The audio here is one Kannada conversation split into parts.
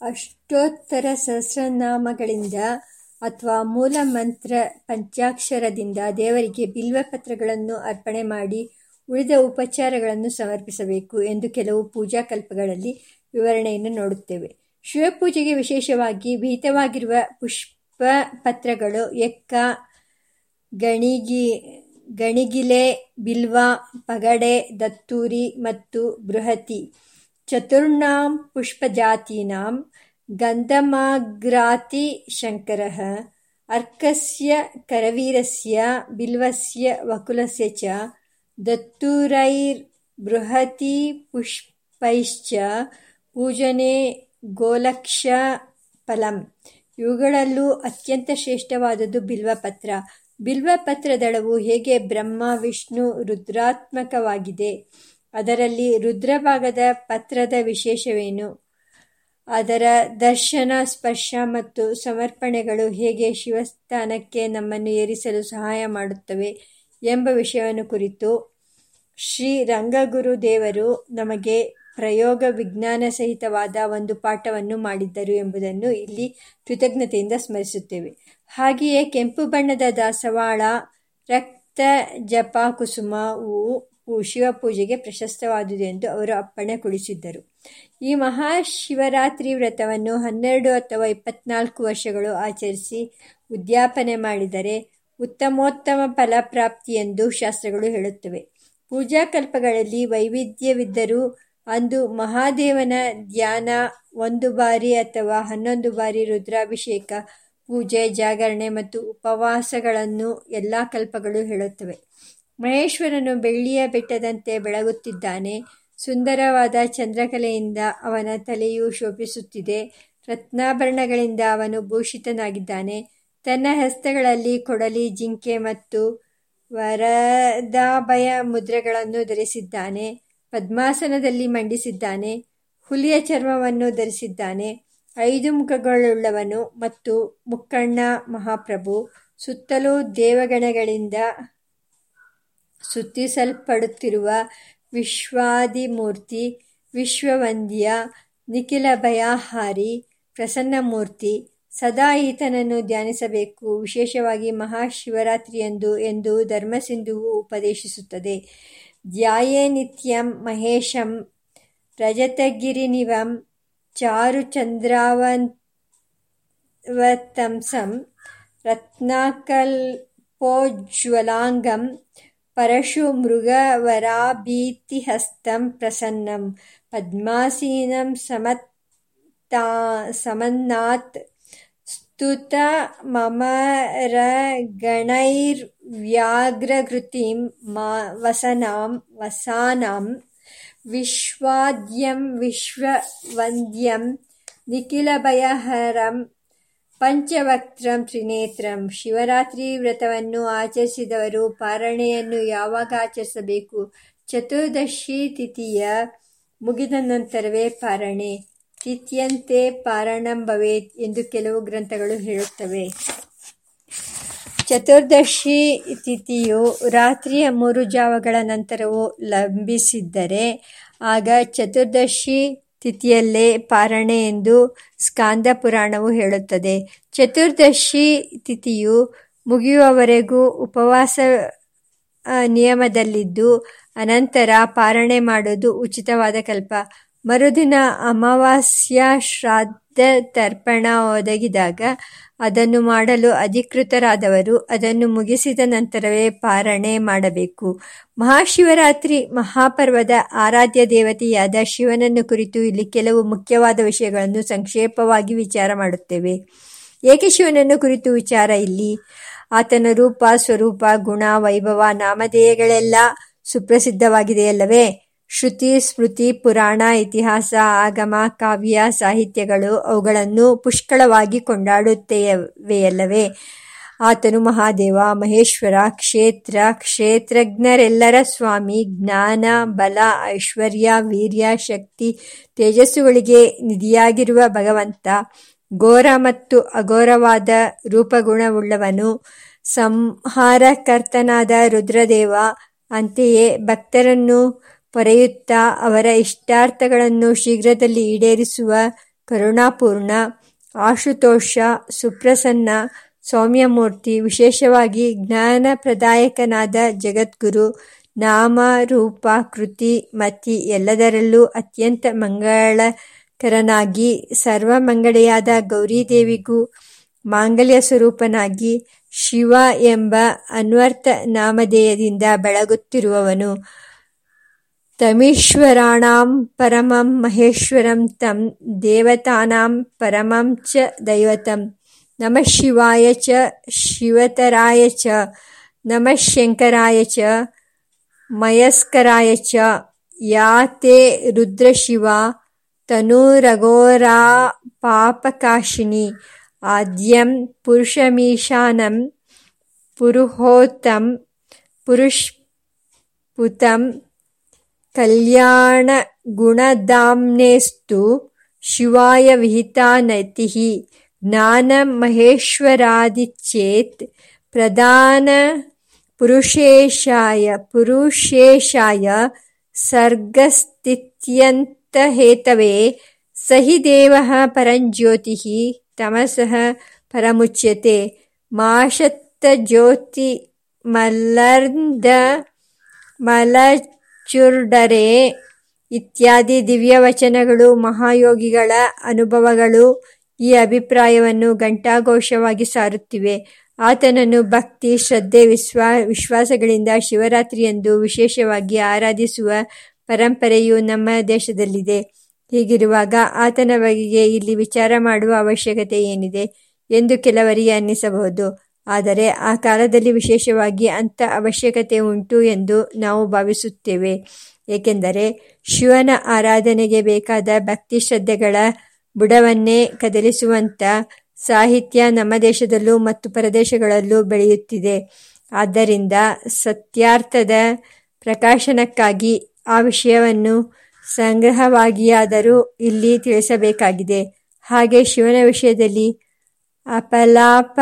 ಅಷ್ಟೋತ್ತರ ಸಹಸ್ರನಾಮಗಳಿಂದ ಅಥವಾ ಮೂಲ ಮಂತ್ರ ಪಂಚಾಕ್ಷರದಿಂದ ದೇವರಿಗೆ ಬಿಲ್ವಪತ್ರಗಳನ್ನು ಅರ್ಪಣೆ ಮಾಡಿ ಉಳಿದ ಉಪಚಾರಗಳನ್ನು ಸಮರ್ಪಿಸಬೇಕು ಎಂದು ಕೆಲವು ಪೂಜಾ ಕಲ್ಪಗಳಲ್ಲಿ ವಿವರಣೆಯನ್ನು ನೋಡುತ್ತೇವೆ. ಶಿವಪೂಜೆಗೆ ವಿಶೇಷವಾಗಿ ವಿಹಿತವಾಗಿರುವ ಪುಷ್ಪಪತ್ರಗಳು ಎಕ್ಕ, ಗಣಿಗಿ, ಗಣಿಗಿಲೆ, ಬಿಲ್ವ, ಪಗಡೆ, ದತ್ತೂರಿ ಮತ್ತು ಬೃಹತಿ. ಚತುರ್ಣಾಂ ಪುಷ್ಪಜಾತೀನಾಂ ಗಂಧಮಾಗ್ರಾತಿ ಶಂಕರಃ ಅರ್ಕಸ್ಯ ಕರವೀರಸ್ಯ ಬಿಲ್ವಸ್ಯ ವಕುಲಸ್ಯ ಚ ಪುಷ್ಪೈಶ್ಚ ಪೂಜನೆ ಗೋಲಕ್ಷ ಫಲಂ ಇವುಗಳಲ್ಲೂ ಅತ್ಯಂತ ಶ್ರೇಷ್ಠವಾದದ್ದು ಬಿಲ್ವಪತ್ರ. ಬಿಲ್ವಪತ್ರದಳವು ಹೇಗೆ ಬ್ರಹ್ಮ, ವಿಷ್ಣು, ರುದ್ರಾತ್ಮಕವಾಗಿದೆ? ಅದರಲ್ಲಿ ರುದ್ರಭಾಗದ ಪತ್ರದ ವಿಶೇಷವೇನು? ಅದರ ದರ್ಶನ, ಸ್ಪರ್ಶ ಮತ್ತು ಸಮರ್ಪಣೆಗಳು ಹೇಗೆ ಶಿವಸ್ಥಾನಕ್ಕೆ ನಮ್ಮನ್ನು ಏರಿಸಲು ಸಹಾಯ ಮಾಡುತ್ತವೆ ಎಂಬ ವಿಷಯವನ್ನು ಕುರಿತು ಶ್ರೀ ರಂಗಗುರು ದೇವರು ನಮಗೆ ಪ್ರಯೋಗ ವಿಜ್ಞಾನ ಸಹಿತವಾದ ಒಂದು ಪಾಠವನ್ನು ಮಾಡಿದ್ದರು ಎಂಬುದನ್ನು ಇಲ್ಲಿ ಕೃತಜ್ಞತೆಯಿಂದ ಸ್ಮರಿಸುತ್ತೇವೆ. ಹಾಗೆಯೇ ಕೆಂಪು ಬಣ್ಣದ ದಾಸವಾಳ ರಕ್ತ ಜಪ ಕುಸುಮವು ಶಿವಪೂಜೆಗೆ ಪ್ರಶಸ್ತವಾದುದು ಎಂದು ಅವರು ಅಪ್ಪಣೆ ಕೊಡಿಸಿದ್ದರು. ಈ ಮಹಾಶಿವರಾತ್ರಿ ವ್ರತವನ್ನು ಹನ್ನೆರಡು ಅಥವಾ ಇಪ್ಪತ್ನಾಲ್ಕು ವರ್ಷಗಳು ಆಚರಿಸಿ ಉದ್ಯಾಪನೆ ಮಾಡಿದರೆ ಉತ್ತಮೋತ್ತಮ ಫಲಪ್ರಾಪ್ತಿ ಎಂದು ಶಾಸ್ತ್ರಗಳು ಹೇಳುತ್ತವೆ. ಪೂಜಾಕಲ್ಪಗಳಲ್ಲಿ ವೈವಿಧ್ಯವಿದ್ದರೂ ಅಂದು ಮಹಾದೇವನ ಧ್ಯಾನ ಒಂದು ಬಾರಿ ಅಥವಾ ಹನ್ನೊಂದು ಬಾರಿ ರುದ್ರಾಭಿಷೇಕ ಪೂಜೆ, ಜಾಗರಣೆ ಮತ್ತು ಉಪವಾಸಗಳನ್ನು ಎಲ್ಲ ಕಲ್ಪಗಳು ಹೇಳುತ್ತವೆ. ಮಹೇಶ್ವರನು ಬೆಳ್ಳಿಯ ಬೆಟ್ಟದಂತೆ ಬೆಳಗುತ್ತಿದ್ದಾನೆ. ಸುಂದರವಾದ ಚಂದ್ರಕಲೆಯಿಂದ ಅವನ ತಲೆಯು ಶೋಭಿಸುತ್ತಿದೆ. ರತ್ನಾಭರಣಗಳಿಂದ ಅವನು ಭೂಷಿತನಾಗಿದ್ದಾನೆ. ತನ್ನ ಹಸ್ತಗಳಲ್ಲಿ ಕೊಡಲಿ, ಜಿಂಕೆ ಮತ್ತು ವರದಾಭಯ ಮುದ್ರೆಗಳನ್ನು ಧರಿಸಿದ್ದಾನೆ. ಪದ್ಮಾಸನದಲ್ಲಿ ಮಂಡಿಸಿದ್ದಾನೆ. ಹುಲಿಯ ಚರ್ಮವನ್ನು ಧರಿಸಿದ್ದಾನೆ. ಐದು ಮುಖಗಳುಳ್ಳವನು ಮತ್ತು ಮುಕ್ಕಣ್ಣ ಮಹಾಪ್ರಭು ಸುತ್ತಲೂ ದೇವಗಣಗಳಿಂದ ಸುತ್ತಿಸಲ್ಪಡುತ್ತಿರುವ ವಿಶ್ವಾದಿಮೂರ್ತಿ, ವಿಶ್ವವಂದ್ಯ ನಿಖಿಲ ಭಯಾಹಾರಿ ಪ್ರಸನ್ನಮೂರ್ತಿ ಸದಾ ಈತನನ್ನು ಧ್ಯಾನಿಸಬೇಕು. ವಿಶೇಷವಾಗಿ ಮಹಾಶಿವರಾತ್ರಿಯಂದು ಎಂದು ಧರ್ಮಸಿಂಧುವು ಉಪದೇಶಿಸುತ್ತದೆ. ಧ್ಯಾಯೇ ನಿತ್ಯಂ ಮಹೇಶಂ ರಜತಗಿರಿನಿವಂ ಚಾರುಚಂದ್ರಾವತಂಸಂ ರತ್ನಾಕಲ್ಪೋಜ್ವಲಾಂಗಂ ಪರಶುಮೃಗವರಾಭೀತಿಹಸ್तं ಪ್ರಸನ್ನಂ ಪದ್ಮಾಸೀನಂ ಸಮನ್ನಾತ್ ಸ್ತುತಮಮರಗಣೈರ್ವ್ಯಾಘ್ರಘೃತಿಂ ವಸಾನಾಂ ವಿಶ್ವಾದ್ಯಂ ವಿಶ್ವವಂದ್ಯಂ ನಿಖಿಲಭಯಹರಂ ಪಂಚವಕ್ತ್ರಂ ತ್ರಿನೇತ್ರಂ. ಶಿವರಾತ್ರಿ ವ್ರತವನ್ನು ಆಚರಿಸಿದವರು ಪಾರಣೆಯನ್ನು ಯಾವಾಗ ಆಚರಿಸಬೇಕು? ಚತುರ್ದಶಿ ತಿಥಿಯ ಮುಗಿದ ನಂತರವೇ ಪಾರಣೆ. ತಿಥಿಯಂತೆ ಪಾರಣಂ ಭವೇತ್ ಎಂದು ಕೆಲವು ಗ್ರಂಥಗಳು ಹೇಳುತ್ತವೆ. ಚತುರ್ದಶಿ ತಿಥಿಯು ರಾತ್ರಿಯ ಮೂರು ಜಾವಗಳ ನಂತರವೂ ಲಂಬಿಸಿದ್ದರೆ, ಆಗ ಚತುರ್ದಶಿ ತಿಥಿಯಲ್ಲೇ ಪಾರಣೆ ಎಂದು ಸ್ಕಾಂದ ಪುರಾಣವು ಹೇಳುತ್ತದೆ. ಚತುರ್ದಶಿ ತಿಥಿಯು ಮುಗಿಯುವವರೆಗೂ ಉಪವಾಸ ನಿಯಮದಲ್ಲಿದ್ದು, ಅನಂತರ ಪಾರಣೆ ಮಾಡುವುದು ಉಚಿತವಾದ ಕಲ್ಪ. ಮರುದಿನ ಅಮಾವಾಸ್ಯ ಶ್ರಾದ್ದ ತರ್ಪಣ ಒದಗಿದಾಗ ಅದನ್ನು ಮಾಡಲು ಅಧಿಕೃತರಾದವರು ಅದನ್ನು ಮುಗಿಸಿದ ನಂತರವೇ ಪಾರಣೆ ಮಾಡಬೇಕು. ಮಹಾಶಿವರಾತ್ರಿ ಮಹಾಪರ್ವದ ಆರಾಧ್ಯ ದೇವತೆಯಾದ ಶಿವನನ್ನು ಕುರಿತು ಇಲ್ಲಿ ಕೆಲವು ಮುಖ್ಯವಾದ ವಿಷಯಗಳನ್ನು ಸಂಕ್ಷೇಪವಾಗಿ ವಿಚಾರ ಮಾಡುತ್ತೇವೆ. ಏಕೆ ಶಿವನನ್ನು ಕುರಿತು ವಿಚಾರ ಇಲ್ಲಿ? ಆತನ ರೂಪ, ಸ್ವರೂಪ, ಗುಣ, ವೈಭವ, ನಾಮಧೇಯಗಳೆಲ್ಲ ಸುಪ್ರಸಿದ್ಧವಾಗಿದೆಯಲ್ಲವೇ? ಶ್ರುತಿ, ಸ್ಮೃತಿ, ಪುರಾಣ, ಇತಿಹಾಸ, ಆಗಮ, ಕಾವ್ಯ, ಸಾಹಿತ್ಯಗಳು ಅವುಗಳನ್ನು ಪುಷ್ಕಳವಾಗಿ ಕೊಂಡಾಡುತ್ತವೆಯಲ್ಲವೇ? ಆತನು ಮಹಾದೇವ, ಮಹೇಶ್ವರ, ಕ್ಷೇತ್ರ, ಕ್ಷೇತ್ರಜ್ಞರೆಲ್ಲರ ಸ್ವಾಮಿ, ಜ್ಞಾನ, ಬಲ, ಐಶ್ವರ್ಯ, ವೀರ್ಯ, ಶಕ್ತಿ, ತೇಜಸ್ಸುಗಳಿಗೆ ನಿಧಿಯಾಗಿರುವ ಭಗವಂತ, ಘೋರ ಮತ್ತು ಅಘೋರವಾದ ರೂಪಗುಣವುಳ್ಳವನು, ಸಂಹಾರಕರ್ತನಾದ ರುದ್ರದೇವ, ಅಂತೆಯೇ ಭಕ್ತರನ್ನು ಪೊರೆಯುತ್ತಾ ಅವರ ಇಷ್ಟಾರ್ಥಗಳನ್ನು ಶೀಘ್ರದಲ್ಲಿ ಈಡೇರಿಸುವ ಕರುಣಾಪೂರ್ಣ, ಆಶುತೋಷ, ಸುಪ್ರಸನ್ನ, ಸೌಮ್ಯಮೂರ್ತಿ, ವಿಶೇಷವಾಗಿ ಜ್ಞಾನಪ್ರದಾಯಕನಾದ ಜಗದ್ಗುರು ನಾಮ ರೂಪ ಕೃತಿ, ಮತಿ ಎಲ್ಲದರಲ್ಲೂ ಅತ್ಯಂತ ಮಂಗಳಕರನಾಗಿ ಸರ್ವಮಂಗಳೆಯಾದ ಗೌರೀದೇವಿಗೂ ಮಾಂಗಲ್ಯ ಸ್ವರೂಪನಾಗಿ, ಶಿವ ಎಂಬ ಅನ್ವರ್ಥ ನಾಮಧೇಯದಿಂದ ಬೆಳಗುತ್ತಿರುವವನು. ತಮೀಶ್ವರಾಣಾಂ ಪರಮಂ ಮಹೇಶ್ವರಂ ತಂ ದೇವತಾನಾಂ ಪರಮಂ ಚ ದೈವತಂ ನಮಃ ಶಿವಾಯ ಚ ಶಿವತರಾಯ ಚ ನಮಃ ಶಂಕರಾಯ ಚ ಮಯಸ್ಕರಾಯ ಚ ಯಾ ತೇ ರುದ್ರಶಿವಾ ತನೂರಘೋರಾ ಪಾಪಕಾಶಿನಿ ಆದ್ಯಂ ಪುರುಷಮೀಶಾನಂ ಪುರುಹೂತಂ कल्याणगुणदाम्नेस्तु शिवाय विहिता नतिः ज्ञानमहेश्वरादिचेत् प्रधानपुरुषेशाय पुरुषेशाय सर्गस्थित्यन्तहेतवे स हि देवः परञ्ज्योतिः तमसः परमुच्यते माशत्तज्योतिमलर्द मल ಮಾಷತ್ತಜ್ಯೋತಿಮಲರ್ದಮಲಚುರ್ಡರೆ ಇತ್ಯಾದಿ ದಿವ್ಯವಚನಗಳು, ಮಹಾಯೋಗಿಗಳ ಅನುಭವಗಳು ಈ ಅಭಿಪ್ರಾಯವನ್ನು ಘಂಟಾಘೋಷವಾಗಿ ಸಾರುತ್ತಿವೆ. ಆತನನ್ನು ಭಕ್ತಿ, ಶ್ರದ್ಧೆ, ವಿಶ್ವಾ, ವಿಶ್ವಾಸಗಳಿಂದ ಶಿವರಾತ್ರಿಯಂದು ವಿಶೇಷವಾಗಿ ಆರಾಧಿಸುವ ಪರಂಪರೆಯು ನಮ್ಮ ದೇಶದಲ್ಲಿದೆ. ಹೀಗಿರುವಾಗ ಆತನ ಬಗೆಗೆ ಇಲ್ಲಿ ವಿಚಾರ ಮಾಡುವ ಅವಶ್ಯಕತೆ ಏನಿದೆ ಎಂದು ಕೆಲವರಿಗೆ ಅನ್ನಿಸಬಹುದು. ಆದರೆ ಆ ಕಾಲದಲ್ಲಿ ವಿಶೇಷವಾಗಿ ಅಂತ ಅವಶ್ಯಕತೆ ಉಂಟು ಎಂದು ನಾವು ಭಾವಿಸುತ್ತೇವೆ. ಏಕೆಂದರೆ ಶಿವನ ಆರಾಧನೆಗೆ ಬೇಕಾದ ಭಕ್ತಿ ಶ್ರದ್ಧೆಗಳ ಬುಡವನ್ನೇ ಕದಲಿಸುವಂಥ ಸಾಹಿತ್ಯ ನಮ್ಮ ದೇಶದಲ್ಲೂ ಮತ್ತು ಪ್ರದೇಶಗಳಲ್ಲೂ ಬೆಳೆಯುತ್ತಿದೆ. ಆದ್ದರಿಂದ ಸತ್ಯಾರ್ಥದ ಪ್ರಕಾಶನಕ್ಕಾಗಿ ಆ ವಿಷಯವನ್ನು ಸಂಗ್ರಹವಾಗಿಯಾದರೂ ಇಲ್ಲಿ ತಿಳಿಸಬೇಕಾಗಿದೆ. ಹಾಗೆ ಶಿವನ ವಿಷಯದಲ್ಲಿ ಅಪಲಾಪ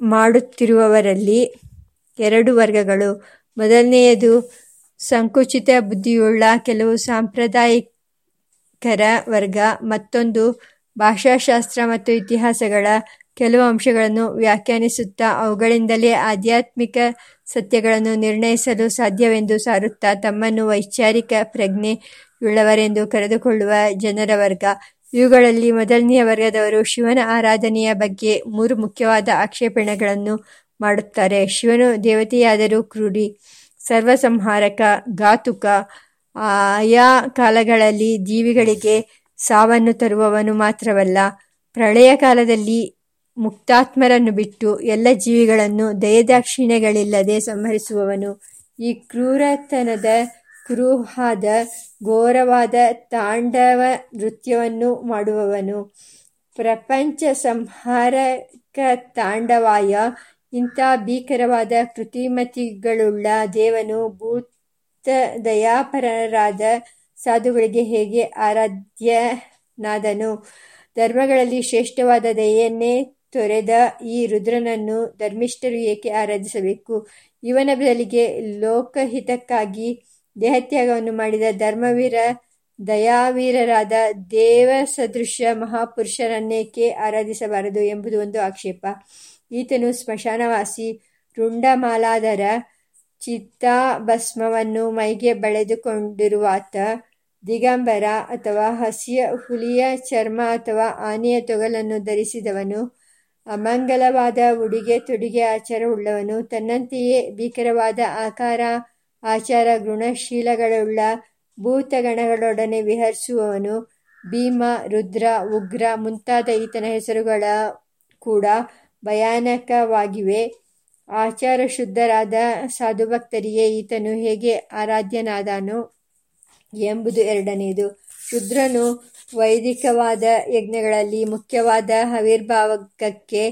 ಮಾಡುತ್ತಿರುವವರಲ್ಲಿ ಎರಡು ವರ್ಗಗಳು. ಮೊದಲನೆಯದು, ಸಂಕುಚಿತ ಬುದ್ಧಿಯುಳ್ಳ ಕೆಲವು ಸಾಂಪ್ರದಾಯಿಕರ ವರ್ಗ. ಮತ್ತೊಂದು, ಭಾಷಾಶಾಸ್ತ್ರ ಮತ್ತು ಇತಿಹಾಸಗಳ ಕೆಲವು ಅಂಶಗಳನ್ನು ವ್ಯಾಖ್ಯಾನಿಸುತ್ತಾ ಅವುಗಳಿಂದಲೇ ಆಧ್ಯಾತ್ಮಿಕ ಸತ್ಯಗಳನ್ನು ನಿರ್ಣಯಿಸಲು ಸಾಧ್ಯವೆಂದು ಸಾರುತ್ತಾ ತಮ್ಮನ್ನು ವೈಚಾರಿಕ ಪ್ರಜ್ಞೆಯುಳ್ಳವರೆಂದು ಕರೆದುಕೊಳ್ಳುವ ಜನರ ವರ್ಗ. ಇವುಗಳಲ್ಲಿ ಮೊದಲನೆಯ ವರ್ಗದವರು ಶಿವನ ಆರಾಧನೆಯ ಬಗ್ಗೆ ಮೂರು ಮುಖ್ಯವಾದ ಆಕ್ಷೇಪಣೆಗಳನ್ನು ಮಾಡುತ್ತಾರೆ. ಶಿವನು ದೇವತೆಯಾದರೂ ಸರ್ವ ಸರ್ವಸಂಹಾರಕ, ಘಾತುಕ. ಆಯಾ ಕಾಲಗಳಲ್ಲಿ ಜೀವಿಗಳಿಗೆ ಸಾವನ್ನು ತರುವವನು ಮಾತ್ರವಲ್ಲ, ಪ್ರಳಯ ಕಾಲದಲ್ಲಿ ಮುಕ್ತಾತ್ಮರನ್ನು ಬಿಟ್ಟು ಎಲ್ಲ ಜೀವಿಗಳನ್ನು ದಯದಾಕ್ಷಿಣ್ಯಗಳಿಲ್ಲದೆ ಸಂಹರಿಸುವವನು. ಈ ಕ್ರೂರತನದ ಕುರುಹಾದ ಘೋರವಾದ ತಾಂಡವ ನೃತ್ಯವನ್ನು ಮಾಡುವವನು. ಪ್ರಪಂಚ ಸಂಹಾರಕ ತಾಂಡವಾಯ, ಇಂಥ ಭೀಕರವಾದ ಕೃತಿಮತಿಗಳುಳ್ಳ ದೇವನು ಭೂತ ದಯಾಪರರಾದ ಸಾಧುಗಳಿಗೆ ಹೇಗೆ ಆರಾಧ್ಯನಾದನು? ಧರ್ಮಗಳಲ್ಲಿ ಶ್ರೇಷ್ಠವಾದ ದಯೆಯನ್ನೇ ತೊರೆದ ಈ ರುದ್ರನನ್ನು ಧರ್ಮಿಷ್ಠರು ಏಕೆ ಆರಾಧಿಸಬೇಕು? ಇವನ ಬದಲಿಗೆ ಲೋಕಹಿತಕ್ಕಾಗಿ ದೇಹತ್ಯಾಗವನ್ನು ಮಾಡಿದ ಧರ್ಮವೀರ, ದಯಾವೀರರಾದ ದೇವಸದೃಶ್ಯ ಮಹಾಪುರುಷರನ್ನೇಕೆ ಆರಾಧಿಸಬಾರದು ಎಂಬುದು ಒಂದು ಆಕ್ಷೇಪ. ಈತನು ಸ್ಮಶಾನವಾಸಿ ರುಂಡಮಾಲಾಧರ ಚಿತ್ತಾಭಸ್ಮವನ್ನು ಮೈಗೆ ಬಳೆದುಕೊಂಡಿರುವಾತ ದಿಗಂಬರ ಅಥವಾ ಹಸಿಯ ಹುಲಿಯ ಚರ್ಮ ಅಥವಾ ಆನೆಯ ತೊಗಲನ್ನು ಧರಿಸಿದವನು, ಅಮಂಗಲವಾದ ಉಡುಗೆ ತೊಡುಗೆ ಆಚಾರವುಳ್ಳವನು, ತನ್ನಂತೆಯೇ ಭೀಕರವಾದ ಆಕಾರ ಆಚಾರ ಗುಣಶೀಲಗಳುಳ್ಳ ಭೂತಗಣಗಳೊಡನೆ ವಿಹರಿಸುವವನು ಭೀಮ, ರುದ್ರ, ಉಗ್ರ ಮುಂತಾದ ಈತನ ಹೆಸರುಗಳ ಕೂಡ ಭಯಾನಕವಾಗಿವೆ. ಆಚಾರ ಶುದ್ಧರಾದ ಸಾಧುಭಕ್ತರಿಗೆ ಈತನು ಹೇಗೆ ಆರಾಧ್ಯನಾದನು ಎಂಬುದು ಎರಡನೆಯದು ರುದ್ರನು ವೈದಿಕವಾದ ಯಜ್ಞಗಳಲ್ಲಿ ಮುಖ್ಯವಾದ ಹವಿರ್ಭಾವಕ್ಕೆ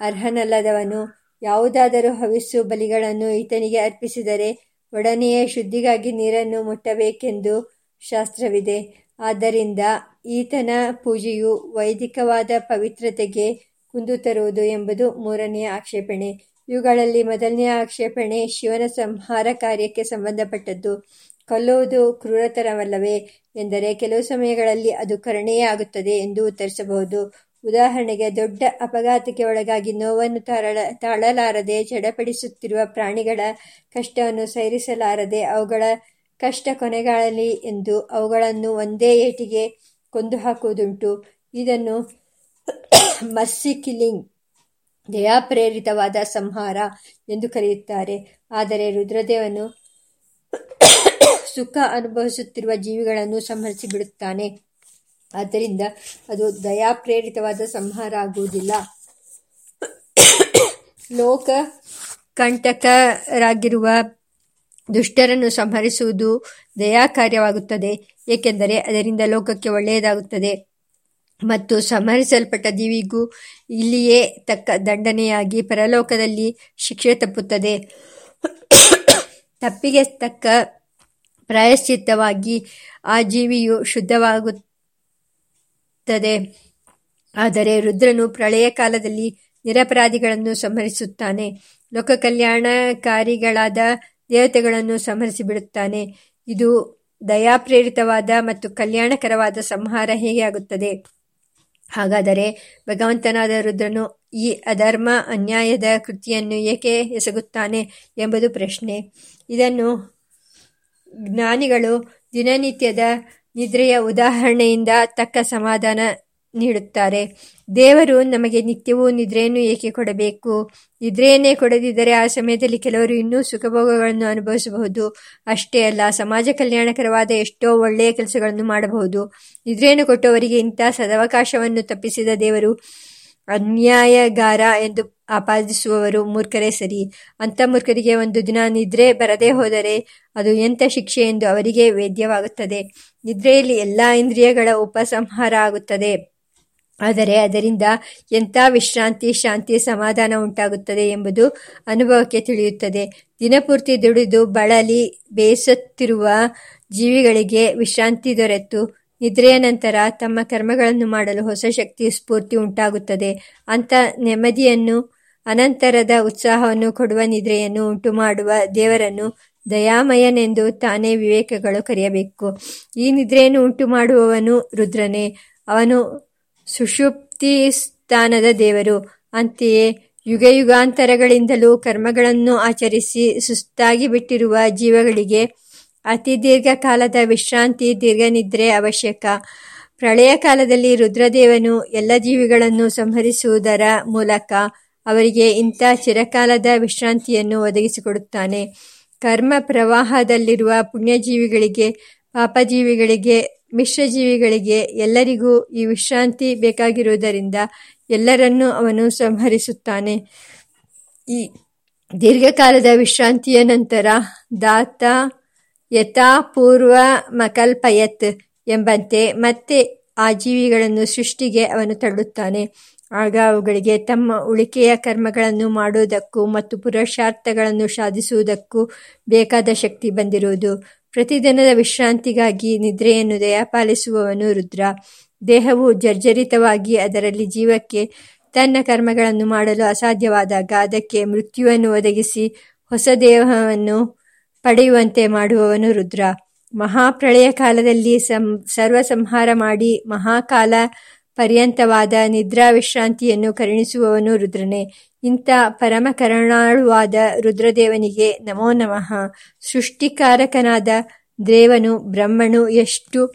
ಅರ್ಹನಲ್ಲದವನು. ಯಾವುದಾದರೂ ಹವಿಸ್ಸು ಬಲಿಗಳನ್ನು ಈತನಿಗೆ ಅರ್ಪಿಸಿದರೆ ಒಡನೆಯೇ ಶುದ್ಧಿಗಾಗಿ ನೀರನ್ನು ಮುಟ್ಟಬೇಕೆಂದು ಶಾಸ್ತ್ರವಿದೆ. ಆದ್ದರಿಂದ ಈತನ ಪೂಜೆಯು ವೈದಿಕವಾದ ಪವಿತ್ರತೆಗೆ ಕುಂದು ತರುವುದು ಎಂಬುದು ಮೂರನೆಯ ಆಕ್ಷೇಪಣೆ. ಇವುಗಳಲ್ಲಿ ಮೊದಲನೆಯ ಆಕ್ಷೇಪಣೆ ಶಿವನ ಸಂಹಾರ ಕಾರ್ಯಕ್ಕೆ ಸಂಬಂಧಪಟ್ಟದ್ದು. ಕೊಲ್ಲುವುದು ಕ್ರೂರತರವಲ್ಲವೇ? ಎಂದರೆ ಕೆಲವು ಸಮಯಗಳಲ್ಲಿ ಅದು ಕರುಣೆಯೇ ಆಗುತ್ತದೆ ಎಂದು ಉತ್ತರಿಸಬಹುದು. ಉದಾಹರಣೆಗೆ ದೊಡ್ಡ ಅಪಘಾತಕ್ಕೆ ಒಳಗಾಗಿ ನೋವನ್ನು ತರಳ, ತಾಳಲಾರದೆ ಚಡಪಡಿಸುತ್ತಿರುವ ಪ್ರಾಣಿಗಳ ಕಷ್ಟವನ್ನು ಸೈರಿಸಲಾರದೆ ಅವುಗಳ ಕಷ್ಟ ಕೊನೆಗಾಣಲಿ ಎಂದು ಅವುಗಳನ್ನು ಒಂದೇ ಏಟಿಗೆ ಕೊಂದು ಹಾಕುವುದುಂಟು ಇದನ್ನು ಮಸ್ಸಿ ಕಿಲ್ಲಿಂಗ್, ದಯಾಪ್ರೇರಿತವಾದ ಸಂಹಾರ ಎಂದು ಕರೆಯುತ್ತಾರೆ. ಆದರೆ ರುದ್ರದೇವನು ಸುಖ ಅನುಭವಿಸುತ್ತಿರುವ ಜೀವಿಗಳನ್ನು ಸಂಹರಿಸಿ ಬಿಡುತ್ತಾನೆ ಆದ್ದರಿಂದ ಅದು ದಯಾಪ್ರೇರಿತವಾದ ಸಂಹಾರ ಆಗುವುದಿಲ್ಲ. ಲೋಕ ಕಂಟಕರಾಗಿರುವ ದುಷ್ಟರನ್ನು ಸಂಹರಿಸುವುದು ದಯಾ ಕಾರ್ಯವಾಗುತ್ತದೆ ಏಕೆಂದರೆ ಅದರಿಂದ ಲೋಕಕ್ಕೆ ಒಳ್ಳೆಯದಾಗುತ್ತದೆ. ಮತ್ತು ಸಂಹರಿಸಲ್ಪಟ್ಟ ದೀವಿಗೂ ಇಲ್ಲಿಯೇ ತಕ್ಕ ದಂಡನೆಯಾಗಿ ಪರಲೋಕದಲ್ಲಿ ಶಿಕ್ಷೆ ತಪ್ಪುತ್ತದೆ. ತಪ್ಪಿಗೆ ತಕ್ಕ ಪ್ರಾಯಶ್ಚಿತ್ತವಾಗಿ ಆ ಜೀವಿಯು ಶುದ್ಧವಾಗುತ್ತದೆ ಆದರೆ ರುದ್ರನು ಪ್ರಳಯ ಕಾಲದಲ್ಲಿ ನಿರಪರಾಧಿಗಳನ್ನು ಸಂಹರಿಸುತ್ತಾನೆ. ಲೋಕ ಕಲ್ಯಾಣಕಾರಿಗಳಾದ ದೇವತೆಗಳನ್ನು ಸಂಹರಿಸಿಬಿಡುತ್ತಾನೆ. ಇದು ದಯಾಪ್ರೇರಿತವಾದ ಮತ್ತು ಕಲ್ಯಾಣಕರವಾದ ಸಂಹಾರ ಹೇಗೆ ಆಗುತ್ತದೆ? ಹಾಗಾದರೆ ಭಗವಂತನಾದ ರುದ್ರನು ಈ ಅಧರ್ಮ, ಅನ್ಯಾಯದ ಕೃತಿಯನ್ನು ಏಕೆ ಎಸಗುತ್ತಾನೆ ಎಂಬುದು ಪ್ರಶ್ನೆ. ಇದನ್ನು ಜ್ಞಾನಿಗಳು ದಿನನಿತ್ಯದ ನಿದ್ರೆಯ ಉದಾಹರಣೆಯಿಂದ ತಕ್ಕ ಸಮಾಧಾನ ನೀಡುತ್ತಾರೆ. ದೇವರು ನಮಗೆ ನಿತ್ಯವೂ ನಿದ್ರೆಯನ್ನು ಏಕೆ ಕೊಡಬೇಕು? ನಿದ್ರೆಯನ್ನೇ ಕೊಡದಿದ್ದರೆ ಆ ಸಮಯದಲ್ಲಿ ಕೆಲವರು ಇನ್ನೂ ಸುಖಭೋಗಗಳನ್ನು ಅನುಭವಿಸಬಹುದು. ಅಷ್ಟೇ ಅಲ್ಲ, ಸಮಾಜ ಕಲ್ಯಾಣಕರವಾದ ಎಷ್ಟೋ ಒಳ್ಳೆಯ ಕೆಲಸಗಳನ್ನು ಮಾಡಬಹುದು. ನಿದ್ರೆಯನ್ನು ಕೊಟ್ಟವರಿಗೆ ಇಂಥ ಸದವಕಾಶವನ್ನು ತಪ್ಪಿಸಿದ ದೇವರು ಅನ್ಯಾಯಗಾರ ಎಂದು ಆಪಾದಿಸುವವರು ಮೂರ್ಖರೇ ಸರಿ. ಅಂಥ ಮೂರ್ಖರಿಗೆ ಒಂದು ದಿನ ನಿದ್ರೆ ಬರದೇ ಹೋದರೆ ಅದು ಎಂಥ ಶಿಕ್ಷೆ ಎಂದು ಅವರಿಗೆ ವೇದ್ಯವಾಗುತ್ತದೆ. ನಿದ್ರೆಯಲ್ಲಿ ಎಲ್ಲ ಇಂದ್ರಿಯಗಳ ಉಪಸಂಹಾರ ಆಗುತ್ತದೆ. ಆದರೆ ಅದರಿಂದ ಎಂಥ ವಿಶ್ರಾಂತಿ, ಶಾಂತಿ, ಸಮಾಧಾನ ಉಂಟಾಗುತ್ತದೆ ಎಂಬುದು ಅನುಭವಕ್ಕೆ ತಿಳಿಯುತ್ತದೆ. ದಿನಪೂರ್ತಿ ದುಡಿದು ಬಳಲಿ ಬೇಸತ್ತಿರುವ ಜೀವಿಗಳಿಗೆ ವಿಶ್ರಾಂತಿ ದೊರೆತು. ನಿದ್ರೆಯ ನಂತರ ತಮ್ಮ ಕರ್ಮಗಳನ್ನು ಮಾಡಲು ಹೊಸ ಶಕ್ತಿ ಸ್ಫೂರ್ತಿ ಉಂಟಾಗುತ್ತದೆ. ಅಂಥ ನೆಮ್ಮದಿಯನ್ನು, ಅನಂತರದ ಉತ್ಸಾಹವನ್ನು ಕೊಡುವ ನಿದ್ರೆಯನ್ನು ಉಂಟು ಮಾಡುವ ದೇವರನ್ನು ದಯಾಮಯನೆಂದು ತಾನೇ ವಿವೇಕಗಳು ಕರೆಯಬೇಕು. ಈ ನಿದ್ರೆಯನ್ನು ಉಂಟು ಮಾಡುವವನು ರುದ್ರನೇ. ಅವನು ಸುಷುಪ್ತಿ ಸ್ಥಾನದ ದೇವರು. ಅಂತೆಯೇ ಯುಗ ಯುಗಾಂತರಗಳಿಂದಲೂ ಕರ್ಮಗಳನ್ನು ಆಚರಿಸಿ ಸುಸ್ತಾಗಿ ಬಿಟ್ಟಿರುವ ಜೀವಗಳಿಗೆ ಅತಿ ದೀರ್ಘಕಾಲದ ವಿಶ್ರಾಂತಿ, ದೀರ್ಘನಿದ್ರೆ ಅವಶ್ಯಕ. ಪ್ರಳಯ ಕಾಲದಲ್ಲಿ ರುದ್ರದೇವನು ಎಲ್ಲ ಜೀವಿಗಳನ್ನು ಸಂಹರಿಸುವುದರ ಮೂಲಕ ಅವರಿಗೆ ಇಂಥ ಚಿರಕಾಲದ ವಿಶ್ರಾಂತಿಯನ್ನು ಒದಗಿಸಿಕೊಡುತ್ತಾನೆ. ಕರ್ಮ ಪ್ರವಾಹದಲ್ಲಿರುವ ಪುಣ್ಯಜೀವಿಗಳಿಗೆ, ಪಾಪಜೀವಿಗಳಿಗೆ, ಮಿಶ್ರಜೀವಿಗಳಿಗೆ ಎಲ್ಲರಿಗೂ ಈ ವಿಶ್ರಾಂತಿ ಬೇಕಾಗಿರುವುದರಿಂದ ಎಲ್ಲರನ್ನೂ ಅವನು ಸಂಹರಿಸುತ್ತಾನೆ. ಈ ದೀರ್ಘಕಾಲದ ವಿಶ್ರಾಂತಿಯ ನಂತರ ದಾತ ಯಥಾ ಪೂರ್ವ ಮಕಲ್ಪಯತ್ ಎಂಬಂತೆ ಮತ್ತೆ ಆ ಜೀವಿಗಳನ್ನು ಸೃಷ್ಟಿಗೆ ಅವನು ತಳ್ಳುತ್ತಾನೆ ಆಗ ಅವುಗಳಿಗೆ ತಮ್ಮ ಉಳಿಕೆಯ ಕರ್ಮಗಳನ್ನು ಮಾಡುವುದಕ್ಕೂ ಮತ್ತು ಪುರುಷಾರ್ಥಗಳನ್ನು ಸಾಧಿಸುವುದಕ್ಕೂ ಬೇಕಾದ ಶಕ್ತಿ ಬಂದಿರುವುದು. ಪ್ರತಿದಿನದ ವಿಶ್ರಾಂತಿಗಾಗಿ ನಿದ್ರೆಯನ್ನು ದಯಪಾಲಿಸುವವನು ರುದ್ರ. ದೇಹವು ಜರ್ಜರಿತವಾಗಿ ಅದರಲ್ಲಿ ಜೀವಕ್ಕೆ ತನ್ನ ಕರ್ಮಗಳನ್ನು ಮಾಡಲು ಅಸಾಧ್ಯವಾದಾಗ ಅದಕ್ಕೆ ಮೃತ್ಯುವನ್ನು ಒದಗಿಸಿ ಹೊಸ ದೇಹವನ್ನು ಪಡೆಯುವಂತೆ ಮಾಡುವವನು ರುದ್ರ. ಮಹಾಪ್ರಳಯ ಕಾಲದಲ್ಲಿ ಸಂ ಸರ್ವ ಸಂಹಾರ ಮಾಡಿ ಮಹಾಕಾಲ ಪರ್ಯಂತವಾದ ನಿದ್ರಾ ವಿಶ್ರಾಂತಿಯನ್ನು ಕರುಣಿಸುವವನು ರುದ್ರನೇ. ಇಂಥ ಪರಮ ಕರುಣಾಳುವಾದ ರುದ್ರದೇವನಿಗೆ ನಮೋ ನಮಃ. ಸೃಷ್ಟಿಕಾರಕನಾದ ದೇವನು, ಬ್ರಹ್ಮನು ಎಷ್ಟು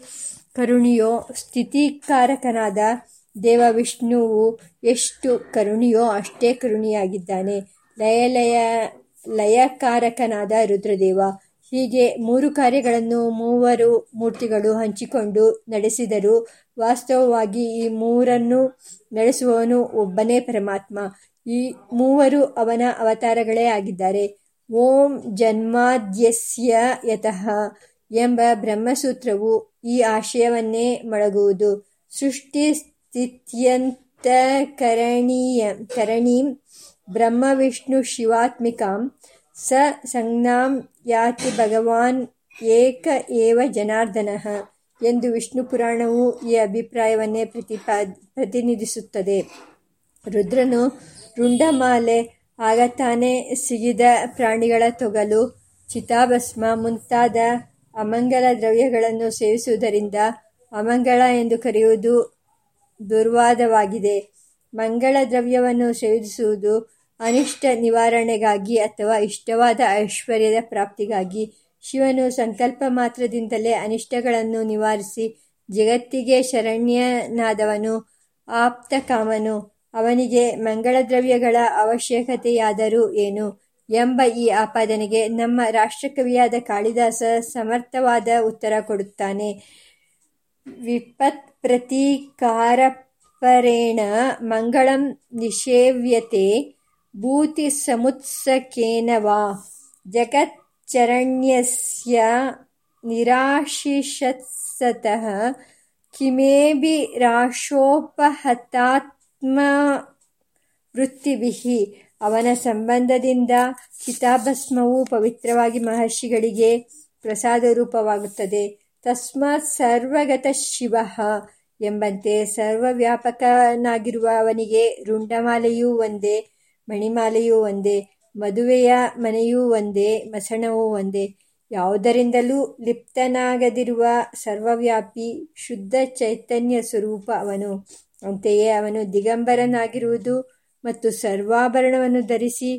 ಕರುಣಿಯೋ, ಸ್ಥಿತಿಕಾರಕನಾದ ದೇವ ವಿಷ್ಣುವು ಎಷ್ಟು ಕರುಣಿಯೋ ಅಷ್ಟೇ ಕರುಣಿಯಾಗಿದ್ದಾನೆ. ಲಯಲಯ ಲಯ ಲಯಕಾರಕನಾದ ರುದ್ರದೇವ. ಹೀಗೆ ಮೂರು ಕಾರ್ಯಗಳನ್ನು ಮೂವರು ಮೂರ್ತಿಗಳು ಹಂಚಿಕೊಂಡು ನಡೆಸಿದರು. ವಾಸ್ತವವಾಗಿ ಈ ಮೂರನ್ನು ನಡೆಸುವವನು ಒಬ್ಬನೇ ಪರಮಾತ್ಮ. ಈ ಮೂವರು ಅವನ ಅವತಾರಗಳೇ ಆಗಿದ್ದಾರೆ. ಓಂ ಜನ್ಮಾದ್ಯಸ್ಯ ಯತಃ ಎಂಬ ಬ್ರಹ್ಮಸೂತ್ರವು ಈ ಆಶಯವನ್ನೇ ಮೊಳಗುವುದು ಸೃಷ್ಟಿ ಸ್ಥಿತ್ಯಂತಕರಣೀಯ ಕರಣೀಂ ಬ್ರಹ್ಮವಿಷ್ಣು ಶಿವಾತ್ಮಿಕಾಂ ಸ ಸಂಜ್ಞಾಂ ಯಾತಿ ಭಗವಾನ್ ಏಕ ಏವ ಜನಾರ್ದನ ಎಂದು ವಿಷ್ಣು ಪುರಾಣವು ಈ ಅಭಿಪ್ರಾಯವನ್ನೇ ಪ್ರತಿಪಾ ಪ್ರತಿನಿಧಿಸುತ್ತದೆ. ರುದ್ರನು ರುಂಡಮಾಲೆ ಆಗತಾನೆ ಸಿಗಿದ ಪ್ರಾಣಿಗಳ ತೊಗಲು, ಚಿತಾಭಸ್ಮ ಮುಂತಾದ ಅಮಂಗಲ ದ್ರವ್ಯಗಳನ್ನು ಸೇವಿಸುವುದರಿಂದ ಅಮಂಗಳ ಎಂದು ಕರೆಯುವುದು ದುರ್ವಾದವಾಗಿದೆ. ಮಂಗಳ ದ್ರವ್ಯವನ್ನು ಸೇವಿಸುವುದು ಅನಿಷ್ಟ ನಿವಾರಣೆಗಾಗಿ ಅಥವಾ ಇಷ್ಟವಾದ ಐಶ್ವರ್ಯದ ಪ್ರಾಪ್ತಿಗಾಗಿ ಶಿವನು ಸಂಕಲ್ಪ ಮಾತ್ರದಿಂದಲೇ ಅನಿಷ್ಟಗಳನ್ನು ನಿವಾರಿಸಿ ಜಗತ್ತಿಗೆ ಶರಣ್ಯನಾದವನು ಆಪ್ತಕಾಮನು ಅವನಿಗೆ ಮಂಗಳದ್ರವ್ಯಗಳ ಅವಶ್ಯಕತೆಯಾದರೂ ಏನು ಎಂಬ ಈ ಆಪಾದನೆಗೆ ನಮ್ಮ ರಾಷ್ಟ್ರಕವಿಯಾದ ಕಾಳಿದಾಸ ಸಮರ್ಥವಾದ ಉತ್ತರ ಕೊಡುತ್ತಾನೆ. ವಿಪತ್ ಪ್ರತೀಕಾರಪರೇಣ ಮಂಗಳಂ ನಿಷೇವ್ಯತೆ ಭೂತಿ ಸಮುತ್ಸಕೇನ ವಾ? ಜಗಚ್ಚರಣ್ಯಸ್ಯ ನಿರಾಶಿಷತ್ಸತಃ ವೃತ್ತಿಭಿ ಅವನ ಸಂಬಂಧದಿಂದ ಚಿತಾಭಸ್ಮವು ಪವಿತ್ರವಾಗಿ ಮಹರ್ಷಿಗಳಿಗೆ ಪ್ರಸಾದ ರೂಪವಾಗುತ್ತದೆ ತಸ್ಮಾತ್ ಸರ್ವಗತ ಶಿವ ಎಂಬಂತೆ ಸರ್ವವ್ಯಾಪಕನಾಗಿರುವ ಅವನಿಗೆ ರುಂಡಮಾಲೆಯೂ ಒಂದೇ. ಮಣಿಮಾಲೆಯೂ ಒಂದೇ, ಮದುವೆಯ ಮನೆಯೂ ಒಂದೇ, ಮಸಣವೂ ಒಂದೇ. ಯಾವುದರಿಂದಲೂ ಲಿಪ್ತನಾಗದಿರುವ ಸರ್ವವ್ಯಾಪಿ ಶುದ್ಧ ಚೈತನ್ಯ ಸ್ವರೂಪ ಅವನು. ಅಂತೆಯೇ ಅವನು ದಿಗಂಬರನಾಗಿರುವುದು ಮತ್ತು ಸರ್ವಾಭರಣವನ್ನು ಧರಿಸಿ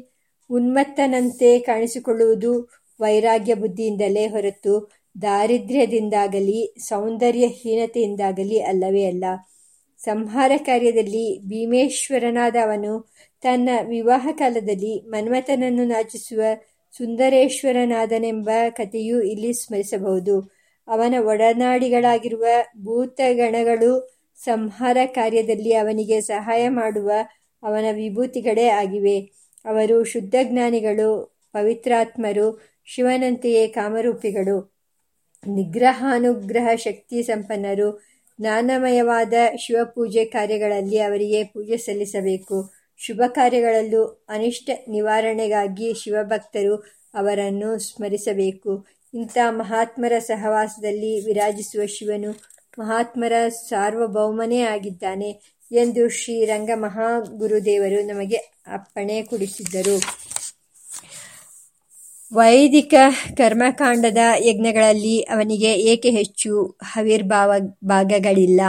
ಉನ್ಮತ್ತನಂತೆ ಕಾಣಿಸಿಕೊಳ್ಳುವುದು ವೈರಾಗ್ಯ ಬುದ್ಧಿಯಿಂದಲೇ ಹೊರತು ದಾರಿದ್ರ್ಯದಿಂದಾಗಲಿ ಸೌಂದರ್ಯಹೀನತೆಯಿಂದಾಗಲಿ ಅಲ್ಲವೇ ಅಲ್ಲ. ಸಂಹಾರ ಕಾರ್ಯದಲ್ಲಿ ಭೀಮೇಶ್ವರನಾದ ಅವನು ತನ್ನ ವಿವಾಹ ಕಾಲದಲ್ಲಿ ಮನ್ಮಥನನ್ನು ನಾಚಿಸುವ ಸುಂದರೇಶ್ವರನಾದನೆಂಬ ಕಥೆಯು ಇಲ್ಲಿ ಸ್ಮರಿಸಬಹುದು. ಅವನ ಒಡನಾಡಿಗಳಾಗಿರುವ ಭೂತಗಣಗಳು ಸಂಹಾರ ಕಾರ್ಯದಲ್ಲಿ ಅವನಿಗೆ ಸಹಾಯ ಮಾಡುವ ಅವನ ವಿಭೂತಿಗಳೇ ಆಗಿವೆ. ಅವರು ಶುದ್ಧ ಜ್ಞಾನಿಗಳು, ಪವಿತ್ರಾತ್ಮರು, ಶಿವನಂತೆಯೇ ಕಾಮರೂಪಿಗಳು. ನಿಗ್ರಹಾನುಗ್ರಹ ಶಕ್ತಿ ಸಂಪನ್ನರು, ಜ್ಞಾನಮಯವಾದ ಶಿವಪೂಜೆ ಕಾರ್ಯಗಳಲ್ಲಿ ಅವರಿಗೆ ಪೂಜೆ ಸಲ್ಲಿಸಬೇಕು. ಶುಭ ಕಾರ್ಯಗಳಲ್ಲೂ ಅನಿಷ್ಟ ನಿವಾರಣೆಗಾಗಿ ಶಿವಭಕ್ತರು ಅವರನ್ನು ಸ್ಮರಿಸಬೇಕು. ಇಂಥ ಮಹಾತ್ಮರ ಸಹವಾಸದಲ್ಲಿ ವಿರಾಜಿಸುವ ಶಿವನು ಮಹಾತ್ಮರ ಸಾರ್ವಭೌಮನೇ ಆಗಿದ್ದಾನೆ ಎಂದು ಶ್ರೀರಂಗ ಮಹಾಗುರುದೇವರು ನಮಗೆ ಅಪ್ಪಣೆ ಕೊಡಿಸಿದ್ದರು. ವೈದಿಕ ಕರ್ಮಕಾಂಡದ ಯಜ್ಞಗಳಲ್ಲಿ ಅವನಿಗೆ ಏಕೆ ಹೆಚ್ಚು ಹವಿರ್ಭಾವ ಭಾಗಗಳಿಲ್ಲ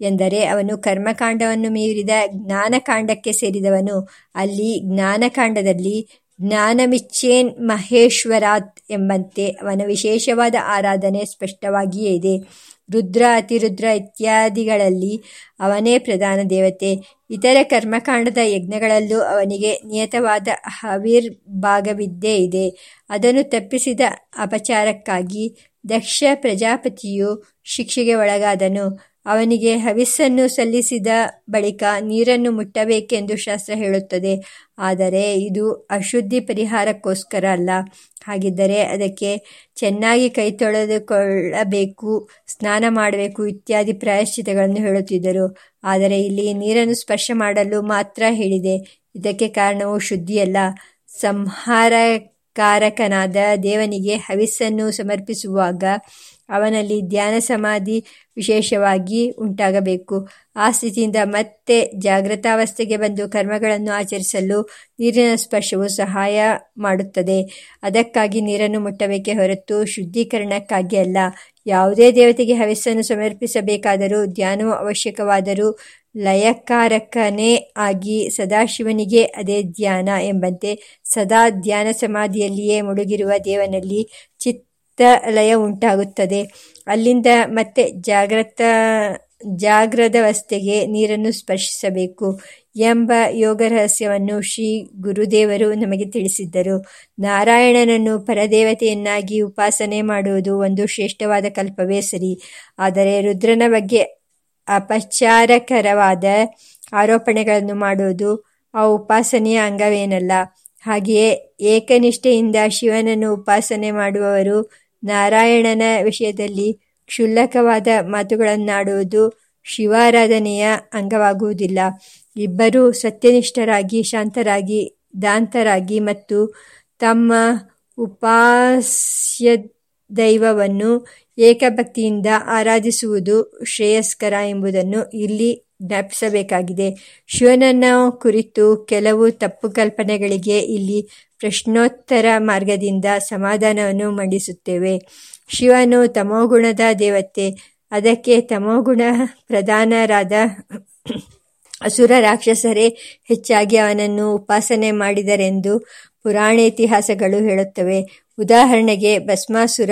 ಎಂದರೆ ಅವನು ಕರ್ಮಕಾಂಡವನ್ನು ಮೀರಿದ ಜ್ಞಾನಕಾಂಡಕ್ಕೆ ಸೇರಿದವನು. ಅಲ್ಲಿ ಜ್ಞಾನಕಾಂಡದಲ್ಲಿ ಜ್ಞಾನಮಿಚ್ಚೇನ್ ಮಹೇಶ್ವರಾತ್ ಎಂಬಂತೆ ಅವನ ವಿಶೇಷವಾದ ಆರಾಧನೆ ಸ್ಪಷ್ಟವಾಗಿಯೇ ಇದೆ. ರುದ್ರ ಅತಿರುದ್ರ ಇತ್ಯಾದಿಗಳಲ್ಲಿ ಅವನೇ ಪ್ರಧಾನ ದೇವತೆ. ಇತರ ಕರ್ಮಕಾಂಡದ ಯಜ್ಞಗಳಲ್ಲೂ ಅವನಿಗೆ ನಿಯತವಾದ ಹವಿರ್ಭಾಗವಿದ್ದೇ ಇದೆ. ಅದನ್ನು ತಪ್ಪಿಸಿದ ಅಪಚಾರಕ್ಕಾಗಿ ದಕ್ಷ ಪ್ರಜಾಪತಿಯು ಶಿಕ್ಷೆಗೆ ಒಳಗಾದನು. ಅವನಿಗೆ ಹವಿಸ್ಸನ್ನು ಸಲ್ಲಿಸಿದ ಬಳಿಕ ನೀರನ್ನು ಮುಟ್ಟಬೇಕೆಂದು ಶಾಸ್ತ್ರ ಹೇಳುತ್ತದೆ. ಆದರೆ ಇದು ಅಶುದ್ಧಿ ಪರಿಹಾರಕ್ಕೋಸ್ಕರ ಅಲ್ಲ. ಹಾಗಿದ್ದರೆ ಅದಕ್ಕೆ ಚೆನ್ನಾಗಿ ಕೈ ತೊಳೆದುಕೊಳ್ಳಬೇಕು, ಸ್ನಾನ ಮಾಡಬೇಕು ಇತ್ಯಾದಿ ಪ್ರಾಯಶ್ಚಿತಗಳನ್ನು ಹೇಳುತ್ತಿದ್ದರು. ಆದರೆ ಇಲ್ಲಿ ನೀರನ್ನು ಸ್ಪರ್ಶ ಮಾಡಲು ಮಾತ್ರ ಹೇಳಿದೆ. ಇದಕ್ಕೆ ಕಾರಣವು ಶುದ್ಧಿಯಲ್ಲ. ಸಂಹಾರಕಾರಕನಾದ ದೇವನಿಗೆ ಹವಿಸ್ಸನ್ನು ಸಮರ್ಪಿಸುವಾಗ ಅವನಲ್ಲಿ ಧ್ಯಾನ ಸಮಾಧಿ ವಿಶೇಷವಾಗಿ ಉಂಟಾಗಬೇಕು. ಆ ಸ್ಥಿತಿಯಿಂದ ಮತ್ತೆ ಜಾಗೃತಾವಸ್ಥೆಗೆ ಬಂದು ಕರ್ಮಗಳನ್ನು ಆಚರಿಸಲು ನೀರಿನ ಸ್ಪರ್ಶವು ಸಹಾಯ ಮಾಡುತ್ತದೆ. ಅದಕ್ಕಾಗಿ ನೀರನ್ನು ಮುಟ್ಟಬೇಕೇ ಹೊರತು ಶುದ್ಧೀಕರಣಕ್ಕಾಗಿ ಅಲ್ಲ. ಯಾವುದೇ ದೇವತೆಗೆ ಹವಿಸ್ಸನ್ನು ಸಮರ್ಪಿಸಬೇಕಾದರೂ, ಧ್ಯಾನವು ಅವಶ್ಯಕವಾದರೂ ಲಯಕಾರಕನೇ ಆಗಿ ಸದಾಶಿವನಿಗೆ ಅದೇ ಧ್ಯಾನ ಎಂಬಂತೆ ಸದಾ ಧ್ಯಾನ ಸಮಾಧಿಯಲ್ಲಿಯೇ ಮುಳುಗಿರುವ ದೇವನಲ್ಲಿ ಚಿತ್ತ ಲಯ ಉಂಟಾಗುತ್ತದೆ. ಅಲ್ಲಿಂದ ಮತ್ತೆ ಜಾಗ್ರತ ಜಾಗ್ರದವಸ್ಥೆಗೆ ನೀರನ್ನು ಸ್ಪರ್ಶಿಸಬೇಕು ಎಂಬ ಯೋಗ ರಹಸ್ಯವನ್ನು ಶ್ರೀ ಗುರುದೇವರು ನಮಗೆ ತಿಳಿಸಿದ್ದರು. ನಾರಾಯಣನನ್ನು ಪರದೇವತೆಯನ್ನಾಗಿ ಉಪಾಸನೆ ಮಾಡುವುದು ಒಂದು ಶ್ರೇಷ್ಠವಾದ ಕಲ್ಪವೇ ಸರಿ. ಆದರೆ ರುದ್ರನ ಬಗ್ಗೆ ಅಪಚಾರಕರವಾದ ಆರೋಪಣೆಗಳನ್ನು ಮಾಡುವುದು ಆ ಉಪಾಸನೆಯ ಅಂಗವೇನಲ್ಲ. ಹಾಗೆಯೇ ಏಕನಿಷ್ಠೆಯಿಂದ ಶಿವನನ್ನು ಉಪಾಸನೆ ಮಾಡುವವರು ನಾರಾಯಣನ ವಿಷಯದಲ್ಲಿ ಕ್ಷುಲ್ಲಕವಾದ ಮಾತುಗಳನ್ನಾಡುವುದು ಶಿವಾರಾಧನೆಯ ಅಂಗವಾಗುವುದಿಲ್ಲ. ಇಬ್ಬರೂ ಸತ್ಯನಿಷ್ಠರಾಗಿ, ಶಾಂತರಾಗಿ, ದಾಂತರಾಗಿ ಮತ್ತು ತಮ್ಮ ಉಪಾಸ್ಯ ದೈವವನ್ನು ಏಕಭಕ್ತಿಯಿಂದ ಆರಾಧಿಸುವುದು ಶ್ರೇಯಸ್ಕರ ಎಂಬುದನ್ನು ಇಲ್ಲಿ ಜ್ಞಾಪಿಸಬೇಕಾಗಿದೆ. ಶಿವನನ್ನು ಕುರಿತು ಕೆಲವು ತಪ್ಪು ಕಲ್ಪನೆಗಳಿಗೆ ಇಲ್ಲಿ ಪ್ರಶ್ನೋತ್ತರ ಮಾರ್ಗದಿಂದ ಸಮಾಧಾನವನ್ನು ಮಂಡಿಸುತ್ತೇವೆ. ಶಿವನು ತಮೋಗುಣದ ದೇವತೆ, ಅದಕ್ಕೆ ತಮೋಗುಣ ಪ್ರಧಾನರಾದ ಅಸುರ ರಾಕ್ಷಸರೇ, ಹೆಚ್ಚಾಗಿ ಅವನನ್ನು ಉಪಾಸನೆ ಮಾಡಿದರೆಂದು ಪುರಾಣ ಇತಿಹಾಸಗಳು ಹೇಳುತ್ತವೆ. ಉದಾಹರಣೆಗೆ ಭಸ್ಮಾಸುರ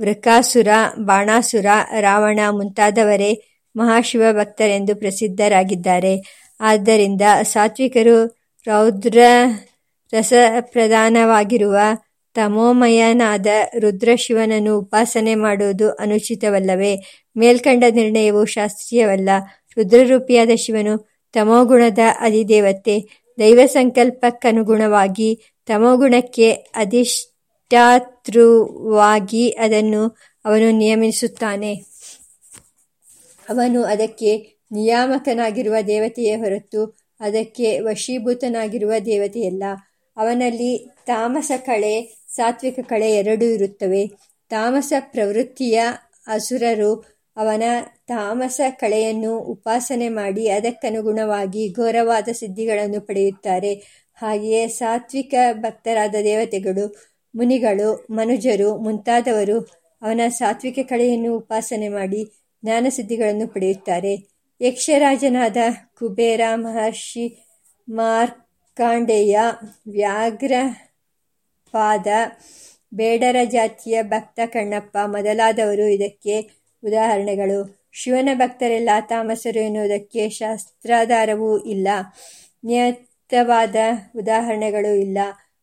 ವೃಕಾಸುರ, ಬಾಣಾಸುರ, ರಾವಣ ಮುಂತಾದವರೇ ಮಹಾಶಿವ ಭಕ್ತರೆಂದು ಪ್ರಸಿದ್ಧರಾಗಿದ್ದಾರೆ. ಆದ್ದರಿಂದ ಸಾತ್ವಿಕರು ರೌದ್ರ ರಸಪ್ರಧಾನವಾಗಿರುವ ತಮೋಮಯನಾದ ರುದ್ರಶಿವನನ್ನು ಉಪಾಸನೆ ಮಾಡುವುದು ಅನುಚಿತವಲ್ಲವೇ? ಮೇಲ್ಕಂಡ ನಿರ್ಣಯವು ಶಾಸ್ತ್ರೀಯವಲ್ಲ. ರುದ್ರರೂಪಿಯಾದ ಶಿವನು ತಮೋಗುಣದ ಅಧಿದೇವತೆ. ದೈವ ಸಂಕಲ್ಪಕ್ಕನುಗುಣವಾಗಿ ತಮೋಗುಣಕ್ಕೆ ಅಧಿಷ್ಠಾತೃವಾಗಿ ಅದನ್ನು ಅವನು ನಿಯಮಿಸುತ್ತಾನೆ. ಅವನು ಅದಕ್ಕೆ ನಿಯಾಮಕನಾಗಿರುವ ದೇವತೆಯೇ ಹೊರತು ಅದಕ್ಕೆ ವಶೀಭೂತನಾಗಿರುವ ದೇವತೆಯಲ್ಲ ಅವನಲ್ಲಿ ತಾಮಸ ಕಳೆ, ಸಾತ್ವಿಕ ಕಳೆ ಎರಡೂ ಇರುತ್ತವೆ. ತಾಮಸ ಪ್ರವೃತ್ತಿಯ ಅಸುರರು ಅವನ ತಾಮಸ ಕಳೆಯನ್ನು ಉಪಾಸನೆ ಮಾಡಿ ಅದಕ್ಕನುಗುಣವಾಗಿ ಘೋರವಾದ ಸಿದ್ಧಿಗಳನ್ನು ಪಡೆಯುತ್ತಾರೆ. ಹಾಗೆಯೇ ಸಾತ್ವಿಕ ಭಕ್ತರಾದ ದೇವತೆಗಳು ಮುನಿಗಳು, ಮನುಜರು ಮುಂತಾದವರು ಅವನ ಸಾತ್ವಿಕ ಕಳೆಯನ್ನು ಉಪಾಸನೆ ಮಾಡಿ ಜ್ಞಾನಸಿದ್ಧಿಗಳನ್ನು ಪಡೆಯುತ್ತಾರೆ. ಯಕ್ಷರಾಜನಾದ ಕುಬೇರ ಮಹರ್ಷಿ ಮಾರ್ಕಾಂಡೇಯ ವ್ಯಾಘ್ರಪಾದ ಬೇಡರ ಜಾತಿಯ ಭಕ್ತ ಕಣ್ಣಪ್ಪ ಮೊದಲಾದವರು ಇದಕ್ಕೆ ಉದಾಹರಣೆಗಳು. ಶಿವನ ಭಕ್ತರೆಲ್ಲ ತಾಮಸರು ಎನ್ನುವುದಕ್ಕೆ ಶಾಸ್ತ್ರಾಧಾರವೂ ಇಲ್ಲ. ನಿಯತವಾದ ಉದಾಹರಣೆಗಳು ಇಲ್ಲ.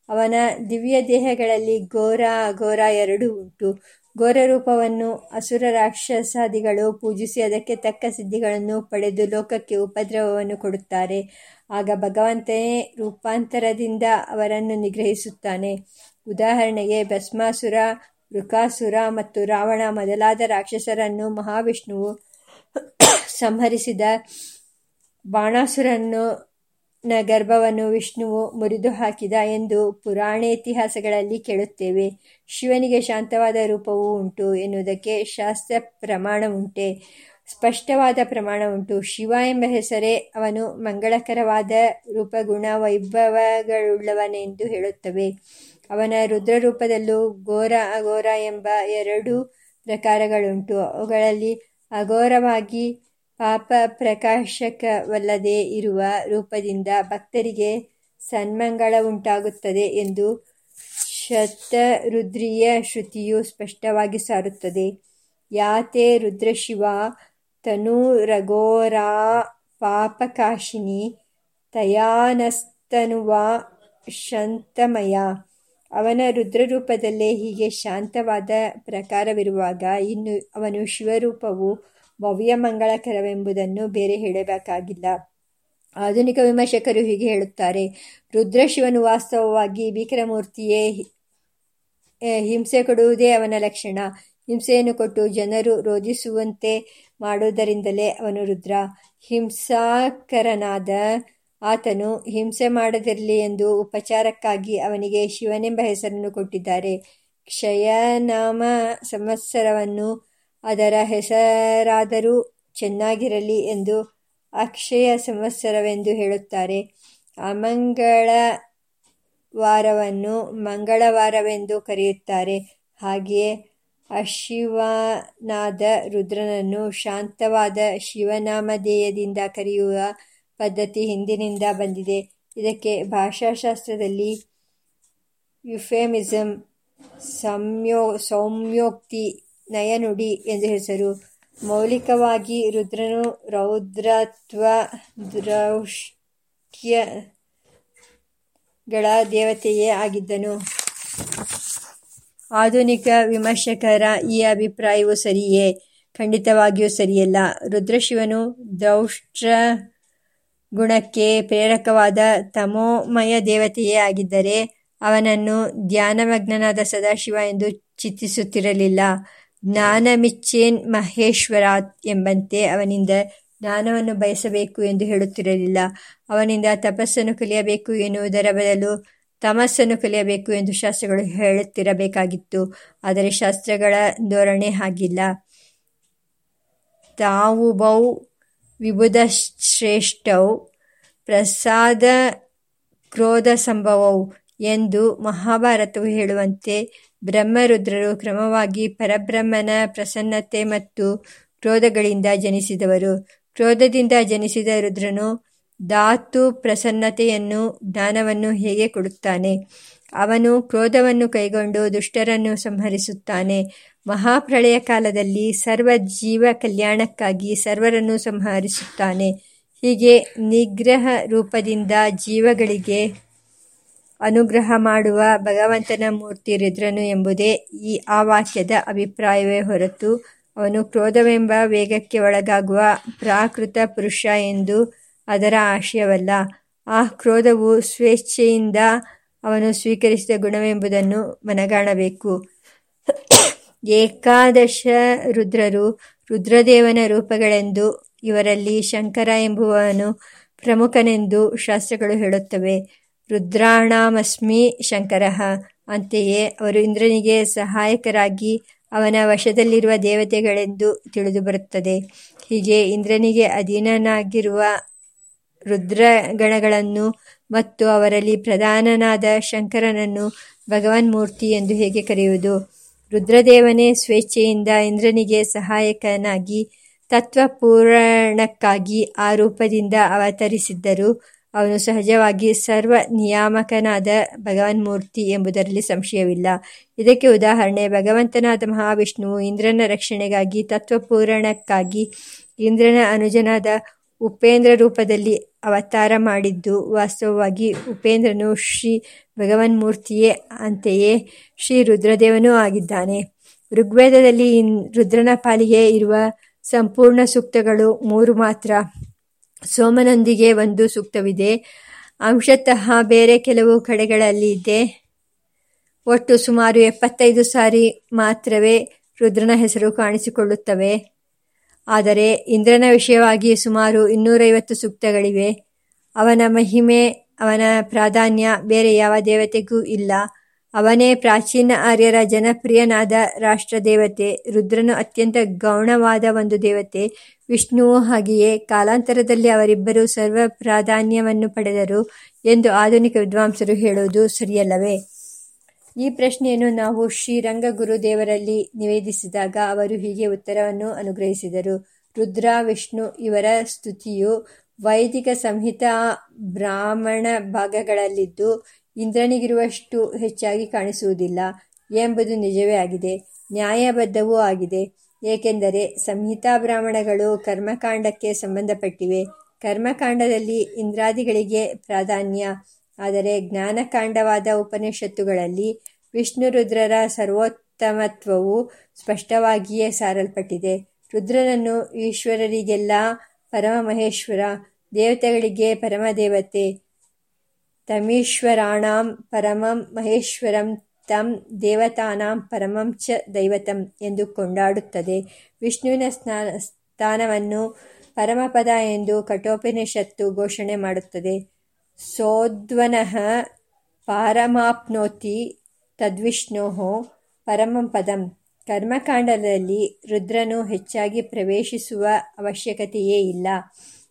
ಅವನ ದಿವ್ಯ ದೇಹಗಳಲ್ಲಿ ಘೋರ, ಅಘೋರ ಎರಡೂ ಉಂಟು. ಘೋರ ರೂಪವನ್ನು ಅಸುರ ರಾಕ್ಷಸಾದಿಗಳು ಪೂಜಿಸಿ ಅದಕ್ಕೆ ತಕ್ಕ ಸಿದ್ಧಿಗಳನ್ನು ಪಡೆದು ಲೋಕಕ್ಕೆ ಉಪದ್ರವವನ್ನು ಕೊಡುತ್ತಾರೆ. ಆಗ ಭಗವಂತನೇ ರೂಪಾಂತರದಿಂದ ಅವರನ್ನು ನಿಗ್ರಹಿಸುತ್ತಾನೆ. ಉದಾಹರಣೆಗೆ ಭಸ್ಮಾಸುರ ವೃಕಾಸುರ ಮತ್ತು ರಾವಣ ಮೊದಲಾದ ರಾಕ್ಷಸರನ್ನು ಮಹಾವಿಷ್ಣುವು ಸಂಹರಿಸಿದ ಬಾಣಾಸುರನ್ನು ನ ಗರ್ಭವನ್ನು ವಿಷ್ಣುವು ಮುರಿದು ಹಾಕಿದ ಎಂದು ಪುರಾಣೇತಿಹಾಸಗಳಲ್ಲಿ ಕೇಳುತ್ತೇವೆ. ಶಿವನಿಗೆ ಶಾಂತವಾದ ರೂಪವೂ ಉಂಟು ಎನ್ನುವುದಕ್ಕೆ ಶಾಸ್ತ್ರ ಪ್ರಮಾಣ ಉಂಟೆ. ಸ್ಪಷ್ಟವಾದ ಪ್ರಮಾಣ ಉಂಟು. ಶಿವ ಎಂಬ ಹೆಸರೇ ಅವನು ಮಂಗಳಕರವಾದ ರೂಪಗುಣ ವೈಭವಗಳುಳ್ಳವನೆಂದು ಹೇಳುತ್ತವೆ. ಅವನ ರುದ್ರರೂಪದಲ್ಲೂ ಘೋರ ಅಘೋರ ಎಂಬ ಎರಡು ಪ್ರಕಾರಗಳುಂಟು. ಅವುಗಳಲ್ಲಿ ಅಘೋರವಾಗಿ ಪಾಪ ಪ್ರಕಾಶಕವಲ್ಲದೆ ಇರುವ ರೂಪದಿಂದ ಭಕ್ತರಿಗೆ ಸನ್ಮಂಗಳವುಂಟಾಗುತ್ತದೆ ಎಂದು ಶತರುದ್ರೀಯ ಶ್ರುತಿಯು ಸ್ಪಷ್ಟವಾಗಿ ಸಾರುತ್ತದೆ. ಯಾತೆ ರುದ್ರಶಿವ ತನುರಘೋರಾ ಪಾಪಕಾಶಿನಿ ತಯಾನಸ್ತನುವ ಶಂತಮಯ. ಅವನ ರುದ್ರರೂಪದಲ್ಲೇ ಹೀಗೆ ಶಾಂತವಾದ ಪ್ರಕಾರವಿರುವಾಗ ಇನ್ನು ಅವನು ಶಿವರೂಪವು ಭವ್ಯ ಮಂಗಳಕರವೆಂಬುದನ್ನು ಬೇರೆ ಹೇಳಬೇಕಾಗಿಲ್ಲ. ಆಧುನಿಕ ವಿಮರ್ಶಕರು ಹೀಗೆ ಹೇಳುತ್ತಾರೆ. ರುದ್ರಶಿವನು ವಾಸ್ತವವಾಗಿ ಭೀಕರಮೂರ್ತಿಯೇ ಹಿಂಸೆ ಕೊಡುವುದೇ ಅವನ ಲಕ್ಷಣ. ಹಿಂಸೆಯನ್ನು ಕೊಟ್ಟು ಜನರು ರೋಧಿಸುವಂತೆ ಮಾಡುವುದರಿಂದಲೇ ಅವನು ರುದ್ರ. ಹಿಂಸಾಕರನಾದ ಆತನು ಹಿಂಸೆ ಮಾಡದಿರಲಿ ಎಂದು ಉಪಚಾರಕ್ಕಾಗಿ ಅವನಿಗೆ ಶಿವನೆಂಬ ಹೆಸರನ್ನು ಕೊಟ್ಟಿದ್ದಾರೆ. ಕ್ಷಯನಾಮ ಸಂವತ್ಸರವನ್ನು ಅದರ ಹೆಸರಾದರೂ ಚೆನ್ನಾಗಿರಲಿ ಎಂದು ಅಕ್ಷಯ ಸಂವತ್ಸರವೆಂದು ಹೇಳುತ್ತಾರೆ. ಅಮಂಗಳ ವಾರವನ್ನು ಮಂಗಳವಾರವೆಂದು ಕರೆಯುತ್ತಾರೆ. ಹಾಗೆಯೇ ಅಶಿವನಾದ ರುದ್ರನನ್ನು ಶಾಂತವಾದ ಶಿವನಾಮಧೇಯದಿಂದ ಕರೆಯುವ ಪದ್ಧತಿ ಹಿಂದಿನಿಂದ ಬಂದಿದೆ. ಇದಕ್ಕೆ ಭಾಷಾಶಾಸ್ತ್ರದಲ್ಲಿ ಯುಫೆಮಿಸಮ್ ಸಂಯೋ, ಸೌಮ್ಯೋಕ್ತಿ ನಯನುಡಿ ಎಂದು ಹೆಸರು. ಮೌಲಿಕವಾಗಿ ರುದ್ರನು ರೌದ್ರತ್ವ ದ್ರೌಷ್ಟ್ಯಗಳ ದೇವತೆಯೇ ಆಗಿದ್ದನು. ಆಧುನಿಕ ವಿಮರ್ಶಕರ ಈ ಅಭಿಪ್ರಾಯವು ಸರಿಯೇ? ಖಂಡಿತವಾಗಿಯೂ ಸರಿಯಲ್ಲ. ರುದ್ರಶಿವನು ದೌಷ್ಟ್ರ ಗುಣಕ್ಕೆ ಪ್ರೇರಕವಾದ ತಮೋಮಯ ದೇವತೆಯೇ ಆಗಿದ್ದರೆ ಅವನನ್ನು ಧ್ಯಾನಮಗ್ನನಾದ ಸದಾಶಿವ ಎಂದು ಚಿಂತಿಸುತ್ತಿರಲಿಲ್ಲ ಜ್ಞಾನಮಿಚ್ಚೇನ್ ಮಹೇಶ್ವರಾತ್ ಎಂಬಂತೆ ಅವನಿಂದ ಜ್ಞಾನವನ್ನು ಬಯಸಬೇಕು ಎಂದು ಹೇಳುತ್ತಿರಲಿಲ್ಲ. ಅವನಿಂದ ತಪಸ್ಸನ್ನು ಕಲಿಯಬೇಕು ಎನ್ನುವುದರ ಬದಲು ತಮಸ್ಸನ್ನು ಕಲಿಯಬೇಕು ಎಂದು ಶಾಸ್ತ್ರಗಳು ಹೇಳುತ್ತಿರಬೇಕಾಗಿತ್ತು. ಆದರೆ ಶಾಸ್ತ್ರಗಳ ಧೋರಣೆ ಹಾಗಿಲ್ಲ. ತಾವು ಬೌ ವಿಬುಧಶ್ರೇಷ್ಠೌ ಪ್ರಸಾದ ಕ್ರೋಧ ಸಂಭವವು ಎಂದು ಮಹಾಭಾರತವು ಹೇಳುವಂತೆ ಬ್ರಹ್ಮರುದ್ರರು ಕ್ರಮವಾಗಿ ಪರಬ್ರಹ್ಮನ ಪ್ರಸನ್ನತೆ ಮತ್ತು ಕ್ರೋಧಗಳಿಂದ ಜನಿಸಿದವರು. ಕ್ರೋಧದಿಂದ ಜನಿಸಿದ ರುದ್ರನು ಧಾತು ಪ್ರಸನ್ನತೆಯನ್ನು, ಜ್ಞಾನವನ್ನು ಹೇಗೆ ಕೊಡುತ್ತಾನೆ? ಅವನು ಕ್ರೋಧವನ್ನು ಕೈಗೊಂಡು ದುಷ್ಟರನ್ನು ಸಂಹರಿಸುತ್ತಾನೆ. ಮಹಾಪ್ರಳಯ ಕಾಲದಲ್ಲಿ ಸರ್ವ ಜೀವ ಕಲ್ಯಾಣಕ್ಕಾಗಿ ಸರ್ವರನ್ನು ಸಂಹರಿಸುತ್ತಾನೆ. ಹೀಗೆ ನಿಗ್ರಹ ರೂಪದಿಂದ ಜೀವಗಳಿಗೆ ಅನುಗ್ರಹ ಮಾಡುವ ಭಗವಂತನ ಮೂರ್ತಿ ರುದ್ರನು ಎಂಬುದೇ ಈ ಆ ವಾಕ್ಯದ ಅಭಿಪ್ರಾಯವೇ ಹೊರತು ಅವನು ಕ್ರೋಧವೆಂಬ ವೇಗಕ್ಕೆ ಒಳಗಾಗುವ ಪ್ರಾಕೃತ ಪುರುಷ ಎಂದು ಅದರ ಆಶಯವಲ್ಲ. ಆ ಕ್ರೋಧವು ಸ್ವೇಚ್ಛೆಯಿಂದ ಅವನು ಸ್ವೀಕರಿಸಿದ ಗುಣವೆಂಬುದನ್ನು ಮನಗಾಣಬೇಕು. ಏಕಾದಶ ರುದ್ರರು ರುದ್ರದೇವನ ರೂಪಗಳೆಂದು ಇವರಲ್ಲಿ ಶಂಕರ ಎಂಬುವನು ಪ್ರಮುಖನೆಂದು ಶಾಸ್ತ್ರಗಳು ಹೇಳುತ್ತವೆ. ರುದ್ರಾಣಾಮಸ್ಮಿ ಶಂಕರಃ. ಅಂತೆಯೇ ಅವರು ಇಂದ್ರನಿಗೆ ಸಹಾಯಕರಾಗಿ ಅವನ ವಶದಲ್ಲಿರುವ ದೇವತೆಗಳೆಂದು ತಿಳಿದುಬರುತ್ತದೆ. ಹೀಗೆ ಇಂದ್ರನಿಗೆ ಅಧೀನನಾಗಿರುವ ರುದ್ರಗಣಗಳನ್ನು ಮತ್ತು ಅವರಲ್ಲಿ ಪ್ರಧಾನನಾದ ಶಂಕರನನ್ನು ಭಗವನ್ಮೂರ್ತಿ ಎಂದು ಹೇಗೆ ಕರೆಯುವುದು? ರುದ್ರದೇವನೇ ಸ್ವೇಚ್ಛೆಯಿಂದ ಇಂದ್ರನಿಗೆ ಸಹಾಯಕನಾಗಿ ತತ್ವಪೂರಣಕ್ಕಾಗಿ ಆ ರೂಪದಿಂದ ಅವತರಿಸಿದ್ದರೂ. ಅವನು ಸಹಜವಾಗಿ ಸರ್ವ ನಿಯಾಮಕನಾದ ಭಗವನ್ಮೂರ್ತಿ ಎಂಬುದರಲ್ಲಿ ಸಂಶಯವಿಲ್ಲ. ಇದಕ್ಕೆ ಉದಾಹರಣೆ, ಭಗವಂತನಾದ ಮಹಾವಿಷ್ಣುವು ಇಂದ್ರನ ರಕ್ಷಣೆಗಾಗಿ, ತತ್ವಪೂರಣಕ್ಕಾಗಿ ಇಂದ್ರನ ಅನುಜನಾದ ಉಪೇಂದ್ರ ರೂಪದಲ್ಲಿ ಅವತಾರ ಮಾಡಿದ್ದು, ವಾಸ್ತವವಾಗಿ ಉಪೇಂದ್ರನು ಶ್ರೀ ಭಗವನ್ಮೂರ್ತಿಯೇ ಅಂತೆಯೇ ಶ್ರೀ ರುದ್ರದೇವನೂ ಆಗಿದ್ದಾನೆ. ಋಗ್ವೇದದಲ್ಲಿ ರುದ್ರನ ಪಾಲಿಗೆ ಇರುವ ಸಂಪೂರ್ಣ ಸೂಕ್ತಗಳು ಮೂರು ಮಾತ್ರ. ಸೋಮನೊಂದಿಗೆ ಒಂದು ಸೂಕ್ತವಿದೆ. ಅಂಶತಃ ಬೇರೆ ಕೆಲವು ಕಡೆಗಳಲ್ಲಿ ಇದೆ. ಒಟ್ಟು ಸುಮಾರು ಎಪ್ಪತ್ತೈದು ಸಾರಿ ಮಾತ್ರವೇ ರುದ್ರನ ಹೆಸರು ಕಾಣಿಸಿಕೊಳ್ಳುತ್ತವೆ. ಆದರೆ ಇಂದ್ರನ ವಿಷಯವಾಗಿ ಸುಮಾರು ಇನ್ನೂರೈವತ್ತು ಸೂಕ್ತಗಳಿವೆ. ಅವನ ಮಹಿಮೆ, ಅವನ ಪ್ರಾಧಾನ್ಯ ಬೇರೆ ಯಾವ ದೇವತೆಗೂ ಇಲ್ಲ. ಅವನೇ ಪ್ರಾಚೀನ ಆರ್ಯರ ಜನಪ್ರಿಯನಾದ ರಾಷ್ಟ್ರ ದೇವತೆ ರುದ್ರನು ಅತ್ಯಂತ ಗೌಣವಾದ ಒಂದು ದೇವತೆ. ವಿಷ್ಣುವು ಹಾಗೆಯೇ ಕಾಲಾಂತರದಲ್ಲಿ ಅವರಿಬ್ಬರು ಸರ್ವ ಪ್ರಾಧಾನ್ಯವನ್ನು ಪಡೆದರು ಎಂದು ಆಧುನಿಕ ವಿದ್ವಾಂಸರು ಹೇಳುವುದು ಸರಿಯಲ್ಲವೇ? ಈ ಪ್ರಶ್ನೆಯನ್ನು ನಾವು ಶ್ರೀರಂಗ ಗುರುದೇವರಲ್ಲಿ ನಿವೇದಿಸಿದಾಗ ಅವರು ಹೀಗೆ ಉತ್ತರವನ್ನು ಅನುಗ್ರಹಿಸಿದರು. ರುದ್ರ, ವಿಷ್ಣು ಇವರ ಸ್ತುತಿಯು ವೈದಿಕ ಸಂಹಿತಾ ಬ್ರಾಹ್ಮಣ ಭಾಗಗಳಲ್ಲಿದ್ದು ಇಂದ್ರನಿಗಿರುವಷ್ಟು ಹೆಚ್ಚಾಗಿ ಕಾಣಿಸುವುದಿಲ್ಲ ಎಂಬುದು ನಿಜವೇ ಆಗಿದೆ. ನ್ಯಾಯಬದ್ಧವೂ ಆಗಿದೆ. ಏಕೆಂದರೆ ಸಂಹಿತಾ ಬ್ರಾಹ್ಮಣಗಳು ಕರ್ಮಕಾಂಡಕ್ಕೆ ಸಂಬಂಧಪಟ್ಟಿವೆ. ಕರ್ಮಕಾಂಡದಲ್ಲಿ ಇಂದ್ರಾದಿಗಳಿಗೆ ಪ್ರಾಧಾನ್ಯ. ಆದರೆ ಜ್ಞಾನಕಾಂಡವಾದ ಉಪನಿಷತ್ತುಗಳಲ್ಲಿ ವಿಷ್ಣು ರುದ್ರರ ಸರ್ವೋತ್ತಮತ್ವವು ಸ್ಪಷ್ಟವಾಗಿಯೇ ಸಾರಲ್ಪಟ್ಟಿದೆ. ರುದ್ರನನ್ನು ಈಶ್ವರರಿಗೆಲ್ಲ ಪರಮ ಮಹೇಶ್ವರ ದೇವತೆಗಳಿಗೆ ಪರಮದೇವತೆ, ತಮೀಶ್ವರಾಣಾಂ ಪರಮಂ ಮಹೇಶ್ವರಂ ತಂ ದೇವತಾನಾಂ ಪರಮಂ ಚ ದೈವತಂ ಎಂದು ಕೊಂಡಾಡುತ್ತದೆ. ವಿಷ್ಣುವಿನ ಸ್ನಾನ ಸ್ಥಾನವನ್ನು ಪರಮಪದ ಎಂದು ಕಠೋಪನಿಷತ್ತು ಘೋಷಣೆ ಮಾಡುತ್ತದೆ. ಸೋದ್ವನಃ ಪಾರಮಾಪ್ನೋತಿ ಪರಮಂ ಪದಂ. ಕರ್ಮಕಾಂಡದಲ್ಲಿ ರುದ್ರನು ಹೆಚ್ಚಾಗಿ ಪ್ರವೇಶಿಸುವ ಅವಶ್ಯಕತೆಯೇ ಇಲ್ಲ.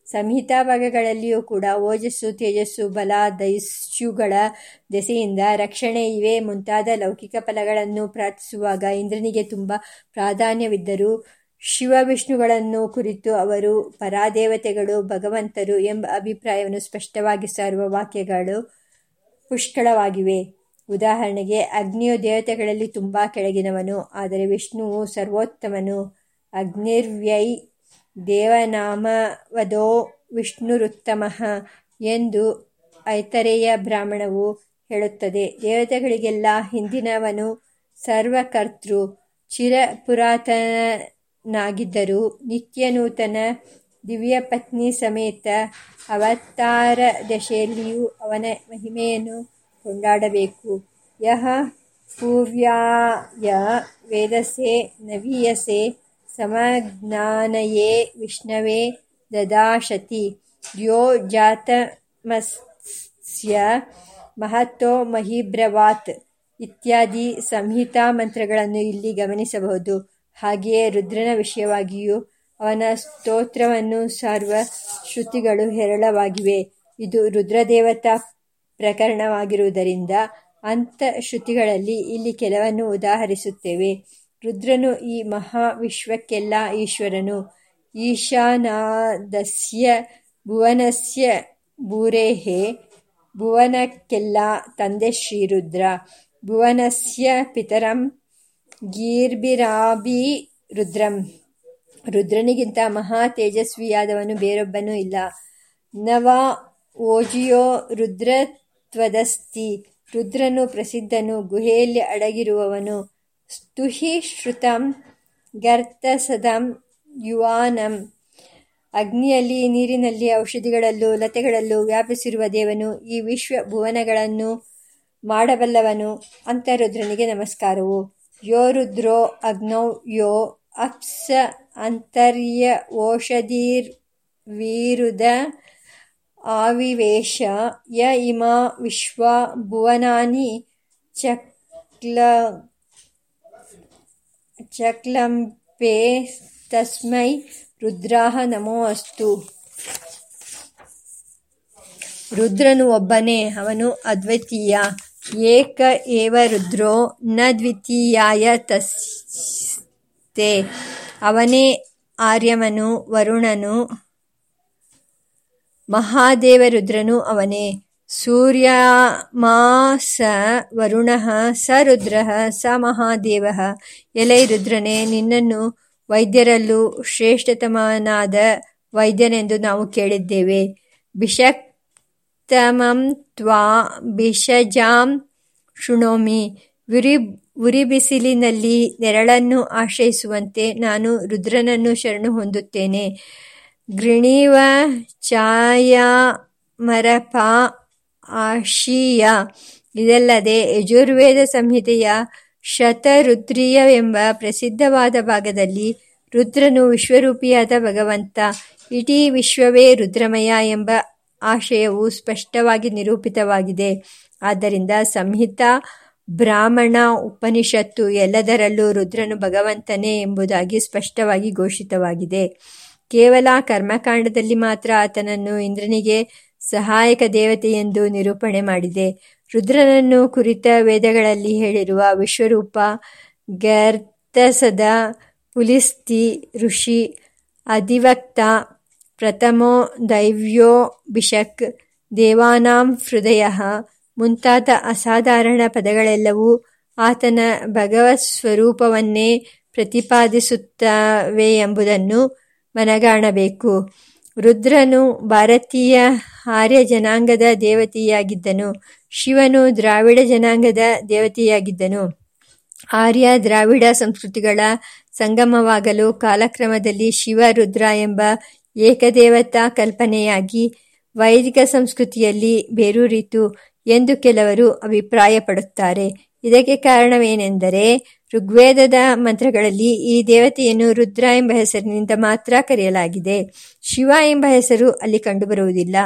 ಸಂಹಿತಾ ಭಾಗಗಳಲ್ಲಿಯೂ ಕೂಡ ಓಜಸ್ಸು, ತೇಜಸ್ಸು, ಬಲ, ದೈಸ್ಯುಗಳ ದೆಸೆಯಿಂದ ರಕ್ಷಣೆ ಇವೆ. ಮುಂತಾದ ಲೌಕಿಕ ಫಲಗಳನ್ನು ಪ್ರಾರ್ಥಿಸುವಾಗ ಇಂದ್ರನಿಗೆ ತುಂಬ ಪ್ರಾಧಾನ್ಯವಿದ್ದರೂ ಶಿವ ವಿಷ್ಣುಗಳನ್ನು ಕುರಿತು ಅವರು ಪರಾದೇವತೆಗಳು, ಭಗವಂತರು ಎಂಬ ಅಭಿಪ್ರಾಯವನ್ನು ಸ್ಪಷ್ಟವಾಗಿ ಸಾರುವ ವಾಕ್ಯಗಳು ಪುಷ್ಕಳವಾಗಿವೆ. ಉದಾಹರಣೆಗೆ, ಅಗ್ನಿಯು ದೇವತೆಗಳಲ್ಲಿ ತುಂಬ ಕೆಳಗಿನವನು, ಆದರೆ ವಿಷ್ಣುವು ಸರ್ವೋತ್ತಮನು ಅಗ್ನಿರ್ವ್ಯೈ ದೇವನಾಮವದೋ ವಿಷ್ಣುರುತ್ತಮಃ ಎಂದು ಐತರೇಯ ಬ್ರಾಹ್ಮಣವು ಹೇಳುತ್ತದೆ. ದೇವತೆಗಳಿಗೆಲ್ಲ ಹಿಂದಿನವನು ಸರ್ವಕರ್ತೃ ಚಿರಪುರಾತನಾಗಿದ್ದರೂ ನಿತ್ಯನೂತನ ದಿವ್ಯಪತ್ನಿ ಸಮೇತ ಅವತಾರ ದಶೆಯಲ್ಲಿಯೂ ಅವನ ಮಹಿಮೆಯನ್ನು ಕೊಂಡಾಡಬೇಕು. ಯಹ ಪೂವ್ಯಾಯ ವೇದಸೆ ನವೀಯಸೆ ಸಮಜ್ಞಾನಯೇ ವಿಷ್ಣವೇ ದದಾಶತಿ. ಯೋ ಜಾತಮಸ್ಯ ಮಹತ್ತೋ ಮಹಿಬ್ರವಾತ್ ಇತ್ಯಾದಿ ಸಂಹಿತಾ ಮಂತ್ರಗಳನ್ನು ಇಲ್ಲಿ ಗಮನಿಸಬಹುದು. ಹಾಗೆಯೇ ರುದ್ರನ ವಿಷಯವಾಗಿಯೂ ಅವನ ಸ್ತೋತ್ರವನ್ನು ಸಾರುವ ಶ್ರುತಿಗಳು ಹೇರಳವಾಗಿವೆ. ಇದು ರುದ್ರದೇವತಾ ಪ್ರಕರಣವಾಗಿರುವುದರಿಂದ ಶ್ರುತಿಗಳಲ್ಲಿ ಇಲ್ಲಿ ಕೆಲವನ್ನು ಉದಾಹರಿಸುತ್ತೇವೆ. ರುದ್ರನು ಈ ಮಹಾವಿಶ್ವಕ್ಕೆಲ್ಲ ಈಶ್ವರನು. ಈಶಾನಾದಸ್ಯ ಭುವನಸ್ಯ ಭೂರೇಹೇ, ಭುವನಕ್ಕೆಲ್ಲ ತಂದೆ ಶ್ರೀರುದ್ರ. ಭುವನಸ್ಯ ಪಿತರಂ ಗೀರ್ಬಿರಾಬಿ ರುದ್ರಂ. ರುದ್ರನಿಗಿಂತ ಮಹಾ ತೇಜಸ್ವಿಯಾದವನು ಬೇರೊಬ್ಬನೂ ಇಲ್ಲ. ನವ ಓಜಿಯೋ ರುದ್ರತ್ವದಸ್ತಿ. ರುದ್ರನು ಪ್ರಸಿದ್ಧನು, ಗುಹೆಯಲ್ಲಿ ಅಡಗಿರುವವನು. ಸ್ತುಹಿ ಶ್ರುತಂ ಗರ್ತಸದಂ ಯುವಾನಂ. ಅಗ್ನಿಯಲ್ಲಿ, ನೀರಿನಲ್ಲಿ, ಔಷಧಿಗಳಲ್ಲೂ, ಲತೆಗಳಲ್ಲೂ ವ್ಯಾಪಿಸಿರುವ ದೇವನು ಈ ವಿಶ್ವ ಭುವನಗಳನ್ನು ಮಾಡಬಲ್ಲವನು. ಅಂತರುದ್ರನಿಗೆ ನಮಸ್ಕಾರವು. ಯೋ ರುದ್ರೋ ಅಗ್ನೌ ಯೋ ಅಪ್ಸ ಅಂತರ್ಯ ಓಷಧೀರ್ವೀರುದ ಆವಿವೇಶ ಯ ಇಮಾ ವಿಶ್ವ ಭುವನಾನಿ ಚಕ್ಲ ಚಕ್ಲಂಪೆ ತಸ್ಮೈ ರುದ್ರಾಹ ನಮೋ ಅಸ್ತು. ರುದ್ರನು ಒಬ್ಬನೇ, ಅವನು ಅದ್ವಿತೀಯ. ಏಕ ಏವ ರುದ್ರೋ, ನ ದ್ವಿತೀಯಾಯ ತಸ್ತೆ ಅವನೇ ಆರ್ಯಮನು, ವರುಣನು, ಮಹಾದೇವ ರುದ್ರನು ಅವನೇ. ಸೂರ್ಯಮಾ ಸ ವರುಣ ಸ ರುದ್ರ ಸ ಮಹಾದೇವ ಎಲೈ ರುದ್ರನೇ, ನಿನ್ನನ್ನು ವೈದ್ಯರಲ್ಲೂ ಶ್ರೇಷ್ಠತಮನಾದ ವೈದ್ಯನೆಂದು ನಾವು ಕೇಳಿದ್ದೇವೆ. ಭಿಷಕ್ತಮಂ ತ್ವಾ ಭಿಷಜಾಂ ಶೃಣೋಮಿ. ಉರಿ ಉರಿಬಿಸಿಲಿನಲ್ಲಿ ನೆರಳನ್ನು ಆಶ್ರಯಿಸುವಂತೆ ನಾನು ರುದ್ರನನ್ನು ಶರಣು ಹೊಂದುತ್ತೇನೆ. ಗೃಣೀವ ಛಾಯಾಮರಪ ಆಶೀಯ. ಇದಲ್ಲದೆ ಯಜುರ್ವೇದ ಸಂಹಿತೆಯ ಶತರುದ್ರೀಯವೆಂಬ ಪ್ರಸಿದ್ಧವಾದ ಭಾಗದಲ್ಲಿ ರುದ್ರನು ವಿಶ್ವರೂಪಿಯಾದ ಭಗವಂತ, ಇಡೀ ವಿಶ್ವವೇ ರುದ್ರಮಯ ಎಂಬ ಆಶಯವು ಸ್ಪಷ್ಟವಾಗಿ ನಿರೂಪಿತವಾಗಿದೆ. ಆದ್ದರಿಂದ ಸಂಹಿತಾ, ಬ್ರಾಹ್ಮಣ ಉಪನಿಷತ್ತು ಎಲ್ಲದರಲ್ಲೂ ರುದ್ರನು ಭಗವಂತನೇ ಎಂಬುದಾಗಿ ಸ್ಪಷ್ಟವಾಗಿ ಘೋಷಿತವಾಗಿದೆ. ಕೇವಲ ಕರ್ಮಕಾಂಡದಲ್ಲಿ ಮಾತ್ರ ಆತನನ್ನು ಇಂದ್ರನಿಗೆ ಸಹಾಯಕ ದೇವತೆಯೆಂದು ನಿರೂಪಣೆ ಮಾಡಿದೆ. ರುದ್ರನನ್ನು ಕುರಿತ ವೇದಗಳಲ್ಲಿ ಹೇಳಿರುವ ವಿಶ್ವರೂಪ ಗರ್ತಸದ ಪುಲಿಸ್ತಿ ಋಷಿ, ಅಧಿವಕ್ತ, ಪ್ರಥಮೋ ದೈವ್ಯೋ ಬಿಷಕ್ ದೇವಾನಾಂ ಹೃದಯ ಮುಂತಾದ ಅಸಾಧಾರಣ ಪದಗಳೆಲ್ಲವೂ ಆತನ ಭಗವತ್ ಸ್ವರೂಪವನ್ನೇ ಪ್ರತಿಪಾದಿಸುತ್ತವೆ ಎಂಬುದನ್ನು ಮನಗಾಣಬೇಕು. ರುದ್ರನು ಭಾರತೀಯ ಆರ್ಯ ಜನಾಂಗದ ದೇವತೆಯಾಗಿದ್ದನು. ಶಿವನು ದ್ರಾವಿಡ ಜನಾಂಗದ ದೇವತೆಯಾಗಿದ್ದನು. ಆರ್ಯ ದ್ರಾವಿಡ ಸಂಸ್ಕೃತಿಗಳ ಸಂಗಮವಾಗಲು ಕಾಲಕ್ರಮದಲ್ಲಿ ಶಿವ, ರುದ್ರ ಎಂಬ ಏಕದೇವತಾ ಕಲ್ಪನೆಯಾಗಿ ವೈದಿಕ ಸಂಸ್ಕೃತಿಯಲ್ಲಿ ಬೇರೂರಿತು ಎಂದು ಕೆಲವರು ಅಭಿಪ್ರಾಯಪಡುತ್ತಾರೆ. ಇದಕ್ಕೆ ಕಾರಣವೇನೆಂದರೆ ಋಗ್ವೇದದ ಮಂತ್ರಗಳಲ್ಲಿ ಈ ದೇವತೆಯನ್ನು ರುದ್ರ ಎಂಬ ಹೆಸರಿನಿಂದ ಮಾತ್ರ ಕರೆಯಲಾಗಿದೆ. ಶಿವ ಎಂಬ ಹೆಸರು ಅಲ್ಲಿ ಕಂಡುಬರುವುದಿಲ್ಲ.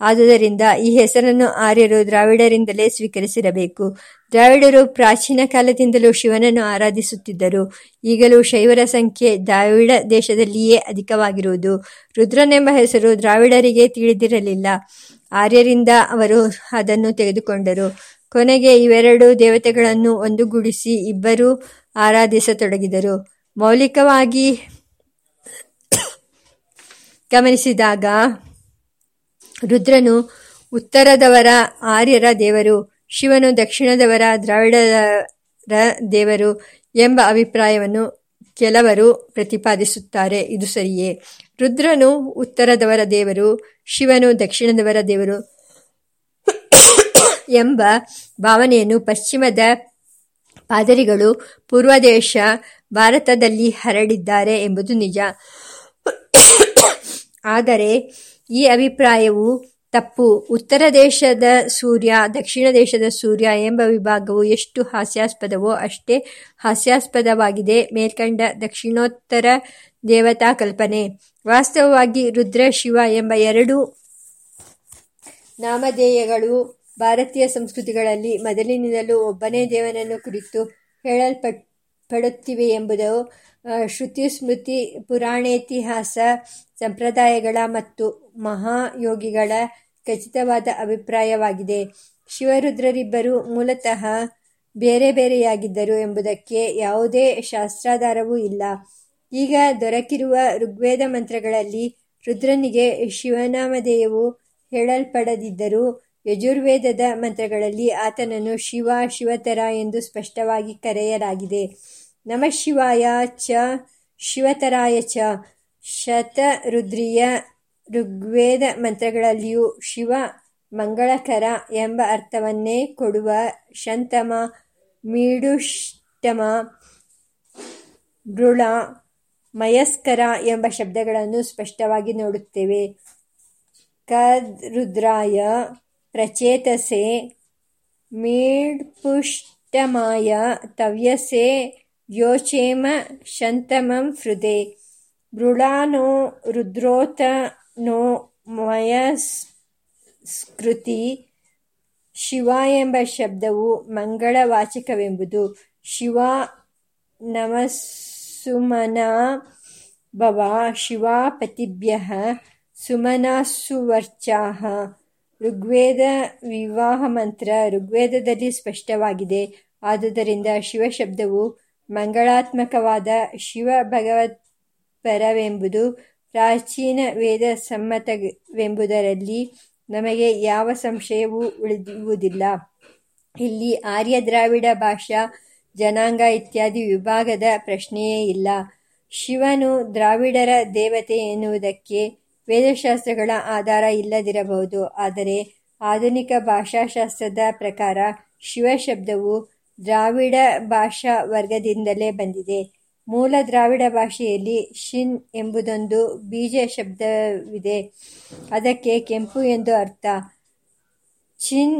ಆದುದರಿಂದ ಈ ಹೆಸರನ್ನು ಆರ್ಯರು ದ್ರಾವಿಡರಿಂದಲೇ ಸ್ವೀಕರಿಸಿರಬೇಕು. ದ್ರಾವಿಡರು ಪ್ರಾಚೀನ ಕಾಲದಿಂದಲೂ ಶಿವನನ್ನು ಆರಾಧಿಸುತ್ತಿದ್ದರು. ಈಗಲೂ ಶೈವರ ಸಂಖ್ಯೆ ದ್ರಾವಿಡ ದೇಶದಲ್ಲಿಯೇ ಅಧಿಕವಾಗಿರುವುದು. ರುದ್ರನೆಂಬ ಹೆಸರು ದ್ರಾವಿಡರಿಗೆ ತಿಳಿದಿರಲಿಲ್ಲ. ಆರ್ಯರಿಂದ ಅವರು ಅದನ್ನು ತೆಗೆದುಕೊಂಡರು. ಕೊನೆಗೆ ಇವೆರಡು ದೇವತೆಗಳನ್ನು ಒಂದುಗೂಡಿಸಿ ಇಬ್ಬರೂ ಆರಾಧಿಸತೊಡಗಿದರು. ಮೌಲಿಕವಾಗಿ ಗಮನಿಸಿದಾಗ ರುದ್ರನು ಉತ್ತರದವರ ಆರ್ಯರ ದೇವರು, ಶಿವನು ದಕ್ಷಿಣದವರ ದ್ರಾವಿಡರ ದೇವರು ಎಂಬ ಅಭಿಪ್ರಾಯವನ್ನು ಕೆಲವರು ಪ್ರತಿಪಾದಿಸುತ್ತಾರೆ. ಇದು ಸರಿಯೇ. ರುದ್ರನು ಉತ್ತರದವರ ದೇವರು, ಶಿವನು ದಕ್ಷಿಣದವರ ದೇವರು ಎಂಬ ಭಾವನೆಯನ್ನು ಪಶ್ಚಿಮದ ಪಾದರಿಗಳು ಪೂರ್ವದೇಶ ಭಾರತದಲ್ಲಿ ಹರಡಿದ್ದಾರೆ ಎಂಬುದು ನಿಜ. ಆದರೆ ಈ ಅಭಿಪ್ರಾಯವು ತಪ್ಪು. ಉತ್ತರ ದೇಶದ ಸೂರ್ಯ, ದಕ್ಷಿಣ ದೇಶದ ಸೂರ್ಯ ಎಂಬ ವಿಭಾಗವು ಎಷ್ಟು ಹಾಸ್ಯಾಸ್ಪದವೋ ಅಷ್ಟೇ ಹಾಸ್ಯಾಸ್ಪದವಾಗಿದೆ. ಮೇಲ್ಕಂಡ ದಕ್ಷಿಣೋತ್ತರ ದೇವತಾ ಕಲ್ಪನೆ. ವಾಸ್ತವವಾಗಿ ರುದ್ರ, ಶಿವ ಎಂಬ ಎರಡು ನಾಮಧೇಯಗಳು ಭಾರತೀಯ ಸಂಸ್ಕೃತಿಗಳಲ್ಲಿ ಮೊದಲಿನಿಂದಲೂ ಒಬ್ಬನೇ ದೇವನನ್ನು ಕುರಿತು ಹೇಳಲ್ಪಟ್ ಪಡುತ್ತಿವೆ ಎಂಬುದು ಶ್ರುತಿ, ಸ್ಮೃತಿ ಪುರಾಣೇತಿಹಾಸ ಸಂಪ್ರದಾಯಗಳ ಮತ್ತು ಮಹಾಯೋಗಿಗಳ ಖಚಿತವಾದ ಅಭಿಪ್ರಾಯವಾಗಿದೆ ಶಿವರುದ್ರರಿಬ್ಬರು ಮೂಲತಃ ಬೇರೆ ಬೇರೆಯಾಗಿದ್ದರು ಎಂಬುದಕ್ಕೆ ಯಾವುದೇ ಶಾಸ್ತ್ರಾಧಾರವೂ ಇಲ್ಲ. ಈಗ ದೊರಕಿರುವ ಋಗ್ವೇದ ಮಂತ್ರಗಳಲ್ಲಿ ರುದ್ರನಿಗೆ ಶಿವನಾಮಧೇಯವು ಹೇಳಲ್ಪಡದಿದ್ದರೂ ಯಜುರ್ವೇದದ ಮಂತ್ರಗಳಲ್ಲಿ ಆತನನ್ನು ಶಿವ, ಶಿವತರ ಎಂದು ಸ್ಪಷ್ಟವಾಗಿ ಕರೆಯಲಾಗಿದೆ. ನಮಃಶಿವಾಯ ಚ ಶಿವತರಾಯ ಚ ಶತರುದ್ರೀಯ ಋಗ್ವೇದ ಮಂತ್ರಗಳಲ್ಲಿಯೂ ಶಿವ ಮಂಗಳಕರ ಎಂಬ ಅರ್ಥವನ್ನೇ ಕೊಡುವ ಶಂತಮ, ಮೀಡುಷ್ಟಮ, ಮೃಳ, ಮಯಸ್ಕರ ಎಂಬ ಶಬ್ದಗಳನ್ನು ಸ್ಪಷ್ಟವಾಗಿ ನೋಡುತ್ತೇವೆ. ಕದ್-ರುದ್ರಾಯ ಪ್ರಚೇತಸೇ ಮೀಡ್ಪುಷ್ಟಮಾಯ ತವ್ಯಸೆ ವ್ಯೋಚೇಮ ಶಂತಮಂ ಹೃದೆ ಮೃಳಾನೋ ರುದ್ರೋತ ನೋ ಮಯಸ್ಕೃತಿ ಶಿವ ಎಂಬ ಶಬ್ದವು ಮಂಗಳವಾಚಕವೆಂಬುದು. ಶಿವ ನಮಸ್ಸುಮನಾ ಭವ ಶಿವಾಪತಿಭ್ಯ ಸುಮನಾಸ್ಸುವರ್ಚಾಃ ಋಗ್ವೇದ ವಿವಾಹ ಮಂತ್ರ ಋಗ್ವೇದದಲ್ಲಿ ಸ್ಪಷ್ಟವಾಗಿದೆ. ಆದುದರಿಂದ ಶಿವಶಬ್ದವು ಮಂಗಳಾತ್ಮಕವಾದ ಶಿವ ಭಗವತ್ಪರವೆಂಬುದು ಪ್ರಾಚೀನ ವೇದ ಸಮ್ಮತವೆಂಬುದರಲ್ಲಿ ನಮಗೆ ಯಾವ ಸಂಶಯವೂ ಉಳಿಯುವುದಿಲ್ಲ. ಇಲ್ಲಿ ಆರ್ಯ ದ್ರಾವಿಡ ಭಾಷಾ, ಜನಾಂಗ ಇತ್ಯಾದಿ ವಿಭಾಗದ ಪ್ರಶ್ನೆಯೇ ಇಲ್ಲ. ಶಿವನು ದ್ರಾವಿಡರ ದೇವತೆ ಎನ್ನುವುದಕ್ಕೆ ವೇದಶಾಸ್ತ್ರಗಳ ಆಧಾರ ಇಲ್ಲದಿರಬಹುದು. ಆದರೆ ಆಧುನಿಕ ಭಾಷಾಶಾಸ್ತ್ರದ ಪ್ರಕಾರ ಶಿವ ಶಬ್ದವು ದ್ರಾವಿಡ ಭಾಷಾ ವರ್ಗದಿಂದಲೇ ಬಂದಿದೆ. ಮೂಲ ದ್ರಾವಿಡ ಭಾಷೆಯಲ್ಲಿ ಶಿನ್ ಎಂಬುದೊಂದು ಬೀಜ ಶಬ್ದವಿದೆ ಅದಕ್ಕೆ ಕೆಂಪು ಎಂದು ಅರ್ಥ. ಚಿನ್,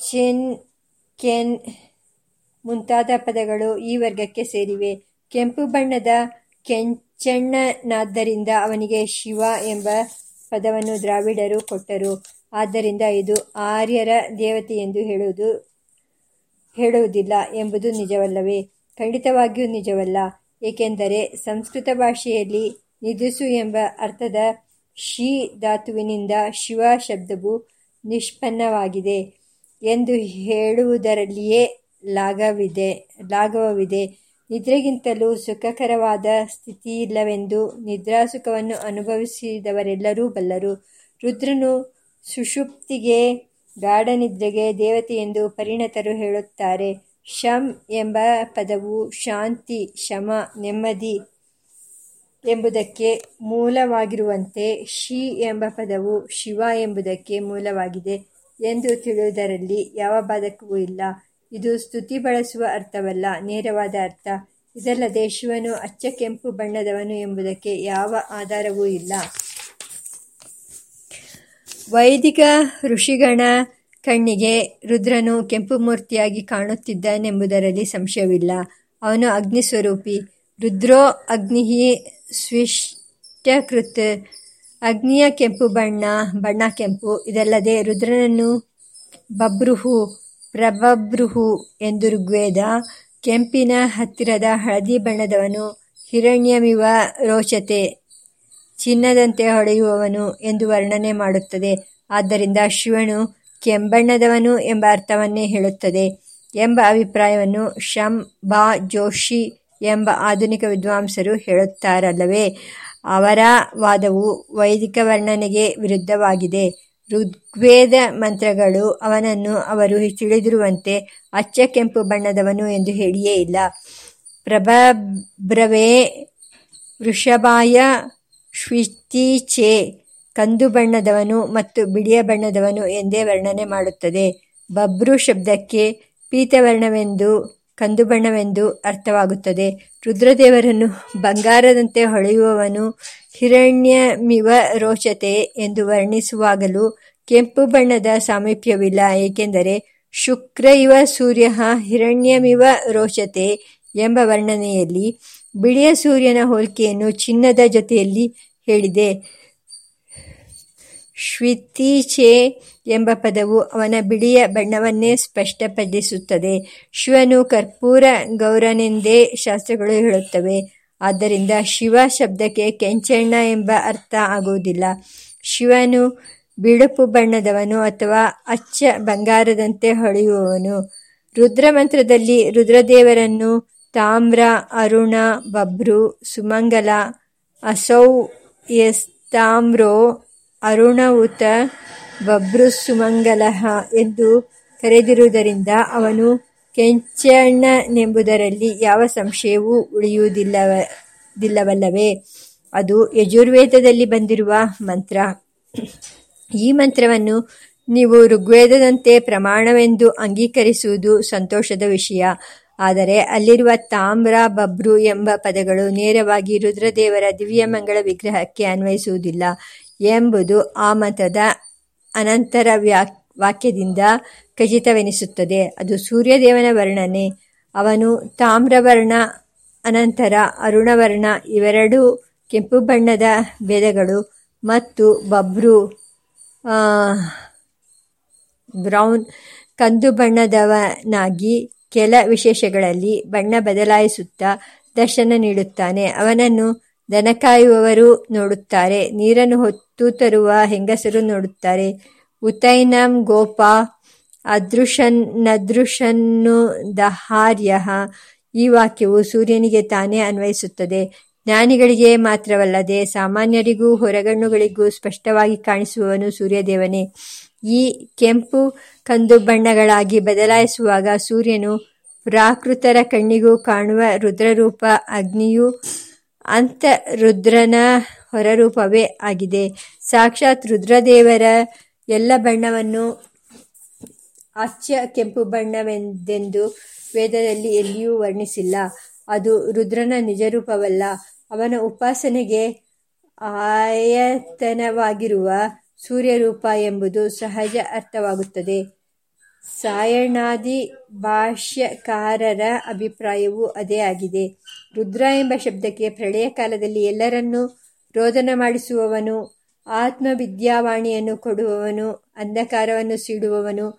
ಚಿನ್ ಕೆನ್ ಮುಂತಾದ ಪದಗಳು ಈ ವರ್ಗಕ್ಕೆ ಸೇರಿವೆ. ಕೆಂಪು ಬಣ್ಣದ ಕೆಂಚಣ್ಣನಾದ್ದರಿಂದ ಅವನಿಗೆ ಶಿವ ಎಂಬ ಪದವನ್ನು ದ್ರಾವಿಡರು ಕೊಟ್ಟರು. ಆದ್ದರಿಂದ ಇದು ಆರ್ಯರ ದೇವತೆ ಎಂದು ಹೇಳುವುದು, ಹೇಳುವುದಿಲ್ಲ ಎಂಬುದು ನಿಜವಲ್ಲವೇ? ಖಂಡಿತವಾಗಿಯೂ ನಿಜವಲ್ಲ. ಏಕೆಂದರೆ ಸಂಸ್ಕೃತ ಭಾಷೆಯಲ್ಲಿ ನಿದುಸು ಎಂಬ ಅರ್ಥದ ಶಿ ಧಾತುವಿನಿಂದ ಶಿವ ಶಬ್ದವು ನಿಷ್ಪನ್ನವಾಗಿದೆ ಎಂದು ಹೇಳುವುದರಲ್ಲಿಯೇ ಲಾಘವಿದೆ ಲಾಘವವಿದೆ. ನಿದ್ರೆಗಿಂತಲೂ ಸುಖಕರವಾದ ಸ್ಥಿತಿಯಿಲ್ಲವೆಂದು ನಿದ್ರಾಸುಖವನ್ನು ಅನುಭವಿಸಿದವರೆಲ್ಲರೂ ಬಲ್ಲರು. ರುದ್ರನು ಸುಷುಪ್ತಿಗೆ ಗಾಢನಿದ್ರೆಗೆ ಎಂದು ಪರಿಣತರು ಹೇಳುತ್ತಾರೆ. ಶಂ ಎಂಬ ಪದವು ಶಾಂತಿ, ಶಮ, ನೆಮ್ಮದಿ ಎಂಬುದಕ್ಕೆ ಮೂಲವಾಗಿರುವಂತೆ ಶಿ ಎಂಬ ಪದವು ಶಿವ ಎಂಬುದಕ್ಕೆ ಮೂಲವಾಗಿದೆ ಎಂದು ತಿಳಿಯುವುದರಲ್ಲಿ ಯಾವ ಬಾಧಕವೂ ಇಲ್ಲ. ಇದು ಸ್ತುತಿ ಬಳಸುವ ಅರ್ಥವಲ್ಲ, ನೇರವಾದ ಅರ್ಥ. ಇದಲ್ಲದೆ ಶಿವನು ಅಚ್ಚ ಕೆಂಪು ಬಣ್ಣದವನು ಎಂಬುದಕ್ಕೆ ಯಾವ ಆಧಾರವೂ ಇಲ್ಲ. ವೈದಿಕ ಋಷಿಗಣ ಕಣ್ಣಿಗೆ ರುದ್ರನು ಕೆಂಪು ಮೂರ್ತಿಯಾಗಿ ಕಾಣುತ್ತಿದ್ದನೆಂಬುದರಲ್ಲಿ ಸಂಶಯವಿಲ್ಲ. ಅವನು ಅಗ್ನಿಸ್ವರೂಪಿ. ರುದ್ರೋ ಅಗ್ನಿ ಸ್ವಿಷ್ಟಕೃತ್. ಅಗ್ನಿಯ ಕೆಂಪು ಬಣ್ಣ ಬಣ್ಣ ಕೆಂಪು. ಇದಲ್ಲದೆ ರುದ್ರನನ್ನು ಬಭ್ರುಃ, ಪ್ರಬಭ್ರುಃ ಎಂದು ಋಗ್ವೇದ ಕೆಂಪಿನ ಹತ್ತಿರದ ಹಳದಿ ಬಣ್ಣದವನು, ಹಿರಣ್ಯಮಿವ ರೋಚತೆ ಚಿನ್ನದಂತೆ ಹೊಳೆಯುವವನು ಎಂದು ವರ್ಣನೆ ಮಾಡುತ್ತದೆ. ಆದ್ದರಿಂದ ಶಿವನು ಕೆಂಬಣ್ಣದವನು ಎಂಬ ಅರ್ಥವನ್ನೇ ಹೇಳುತ್ತದೆ ಎಂಬ ಅಭಿಪ್ರಾಯವನ್ನು ಶಂ. ಬಾ ಜೋಶಿ ಎಂಬ ಆಧುನಿಕ ವಿದ್ವಾಂಸರು ಹೇಳುತ್ತಾರಲ್ಲವೇ? ಅವರ ವಾದವು ವೈದಿಕ ವರ್ಣನೆಗೆ ವಿರುದ್ಧವಾಗಿದೆ. ಋಗ್ವೇದ ಮಂತ್ರಗಳು ಅವನನ್ನು ಅವರು ತಿಳಿದಿರುವಂತೆ ಅಚ್ಚ ಕೆಂಪು ಬಣ್ಣದವನು ಎಂದು ಹೇಳಿಯೇ ಇಲ್ಲ. ಪ್ರಭ್ರವೇ ವೃಷಭಾಯ ಶ್ವಿತೀಚೆ ಕಂದು ಬಣ್ಣದವನು ಮತ್ತು ಬಿಳಿಯ ಬಣ್ಣದವನು ಎಂದೇ ವರ್ಣನೆ ಮಾಡುತ್ತದೆ. ಬಬ್ರು ಶಬ್ದಕ್ಕೆ ಕಂದು ಬಣ್ಣವೆಂದು ಅರ್ಥವಾಗುತ್ತದೆ. ರುದ್ರದೇವರನ್ನು ಬಂಗಾರದಂತೆ ಹೊಳೆಯುವವನು, ಹಿರಣ್ಯಮಿವ ರೋಚತೆ ಎಂದು ವರ್ಣಿಸುವಾಗಲೂ ಕೆಂಪು ಬಣ್ಣದ ಸಾಮೀಪ್ಯವಿಲ್ಲ. ಏಕೆಂದರೆ ಶುಕ್ರ ಇವ ಸೂರ್ಯಃ ಹಿರಣ್ಯಮಿವ ರೋಚತೆ ಎಂಬ ವರ್ಣನೆಯಲ್ಲಿ ಬಿಳಿಯ ಸೂರ್ಯನ ಹೋಲಿಕೆಯನ್ನು ಚಿನ್ನದ ಜೊತೆಯಲ್ಲಿ ಹೇಳಿದೆ. ಶ್ವಿತೀಚೆ ಎಂಬ ಪದವು ಅವನ ಬಿಳಿಯ ಬಣ್ಣವನ್ನೇ ಸ್ಪಷ್ಟಪಡಿಸುತ್ತದೆ. ಶಿವನು ಕರ್ಪೂರ ಗೌರನೆಂದೇ ಶಾಸ್ತ್ರಗಳು ಹೇಳುತ್ತವೆ. ಆದ್ದರಿಂದ ಶಿವ ಶಬ್ದಕ್ಕೆ ಕೆಂಚಣ್ಣ ಎಂಬ ಅರ್ಥ ಆಗುವುದಿಲ್ಲ. ಶಿವನು ಬಿಳುಪು ಬಣ್ಣದವನು ಅಥವಾ ಅಚ್ಚ ಬಂಗಾರದಂತೆ ಹೊಳೆಯುವವನು ರುದ್ರ ಮಂತ್ರದಲ್ಲಿ ರುದ್ರದೇವರನ್ನು ತಾಮ್ರ, ಅರುಣ, ಬಬ್ರು, ಸುಮಂಗಲ, ಅಸೌ, ಎಸ್, ತಾಮ್ರೋ, ಅರುಣವುತ ಬಭ್ರುಸುಮಂಗಲಃ ಎಂದು ಕರೆದಿರುವುದರಿಂದ ಅವನು ಕೆಂಚಣ್ಣನೆಂಬುದರಲ್ಲಿ ಯಾವ ಸಂಶಯವೂ ಉಳಿಯುವುದಿಲ್ಲವಲ್ಲವೇ ಅದು ಯಜುರ್ವೇದದಲ್ಲಿ ಬಂದಿರುವ ಮಂತ್ರ. ಈ ಮಂತ್ರವನ್ನು ನೀವು ಋಗ್ವೇದದಂತೆ ಪ್ರಮಾಣವೆಂದು ಅಂಗೀಕರಿಸುವುದು ಸಂತೋಷದ ವಿಷಯ. ಆದರೆ ಅಲ್ಲಿರುವ ತಾಮ್ರ, ಬಬ್ರು ಎಂಬ ಪದಗಳು ನೇರವಾಗಿ ರುದ್ರದೇವರ ದಿವ್ಯ ಮಂಗಳ ವಿಗ್ರಹಕ್ಕೆ ಅನ್ವಯಿಸುವುದಿಲ್ಲ ಎಂಬುದು ಆ ಮತದ ಅನಂತರ ವ್ಯಾಕ್ ವಾಕ್ಯದಿಂದ ಖಚಿತವೆನಿಸುತ್ತದೆ. ಅದು ಸೂರ್ಯದೇವನ ವರ್ಣನೆ. ಅವನು ತಾಮ್ರವರ್ಣ, ಅನಂತರ ಅರುಣವರ್ಣ, ಇವೆರಡೂ ಕೆಂಪು ಬಣ್ಣದ ಬೇದಗಳು ಮತ್ತು ಬಬ್ರು ಬ್ರೌನ್, ಕಂದು ಬಣ್ಣದವನಾಗಿ ಕೆಲ ವಿಶೇಷಗಳಲ್ಲಿ ಬಣ್ಣ ಬದಲಾಯಿಸುತ್ತಾ ದರ್ಶನ ನೀಡುತ್ತಾನೆ. ಅವನನ್ನು ದನಕಾಯುವವರು ನೋಡುತ್ತಾರೆ. ನೀರನ್ನು ಹೊತ್ತು ತರುವ ಹೆಂಗಸರು ನೋಡುತ್ತಾರೆ. ಉತೈನಂ ಗೋಪ ಅದೃಶನ್ನದೃಶನ್ನು ದಹಾರ್ಯ ಈ ವಾಕ್ಯವು ಸೂರ್ಯನಿಗೆ ತಾನೇ ಅನ್ವಯಿಸುತ್ತದೆ. ಜ್ಞಾನಿಗಳಿಗೆ ಮಾತ್ರವಲ್ಲದೆ ಸಾಮಾನ್ಯರಿಗೂ ಹೊರಗಣ್ಣುಗಳಿಗೂ ಸ್ಪಷ್ಟವಾಗಿ ಕಾಣಿಸುವವನು ಸೂರ್ಯದೇವನೇ. ಈ ಕೆಂಪು ಕಂದು ಬಣ್ಣಗಳಾಗಿ ಬದಲಾಯಿಸುವಾಗ ಸೂರ್ಯನು ಪ್ರಾಕೃತರ ಕಣ್ಣಿಗೂ ಕಾಣುವ ರುದ್ರರೂಪ ಅಗ್ನಿಯು ಅಂತ ರುದ್ರನ ಹೊರರೂಪವೇ ಆಗಿದೆ. ಸಾಕ್ಷಾತ್ ರುದ್ರದೇವರ ಎಲ್ಲ ಬಣ್ಣವನ್ನು ಅಚ್ಚ ಕೆಂಪು ಬಣ್ಣವೆಂದೆಂದು ವೇದದಲ್ಲಿ ಎಲ್ಲಿಯೂ ವರ್ಣಿಸಿಲ್ಲ. ಅದು ರುದ್ರನ ನಿಜರೂಪವಲ್ಲ. ಅವನ ಉಪಾಸನೆಗೆ ಆಯತನವಾಗಿರುವ ಸೂರ್ಯರೂಪ ಎಂಬುದು ಸಹಜ ಅರ್ಥವಾಗುತ್ತದೆ. ಸಾಯಣಾದಿ ಭಾಷ್ಯಕಾರರ ಅಭಿಪ್ರಾಯವೂ ಅದೇ ಆಗಿದೆ. ರುದ್ರ ಎಂಬ ಶಬ್ದಕ್ಕೆ ಪ್ರಳಯ ಕಾಲದಲ್ಲಿ ಎಲ್ಲರನ್ನೂ ರೋದನ ಮಾಡಿಸುವವನು ಆತ್ಮವಿದ್ಯಾವಾಣಿಯನ್ನು ಕೊಡುವವನು, ಅಂಧಕಾರವನ್ನು ಸೀಡುವವನು,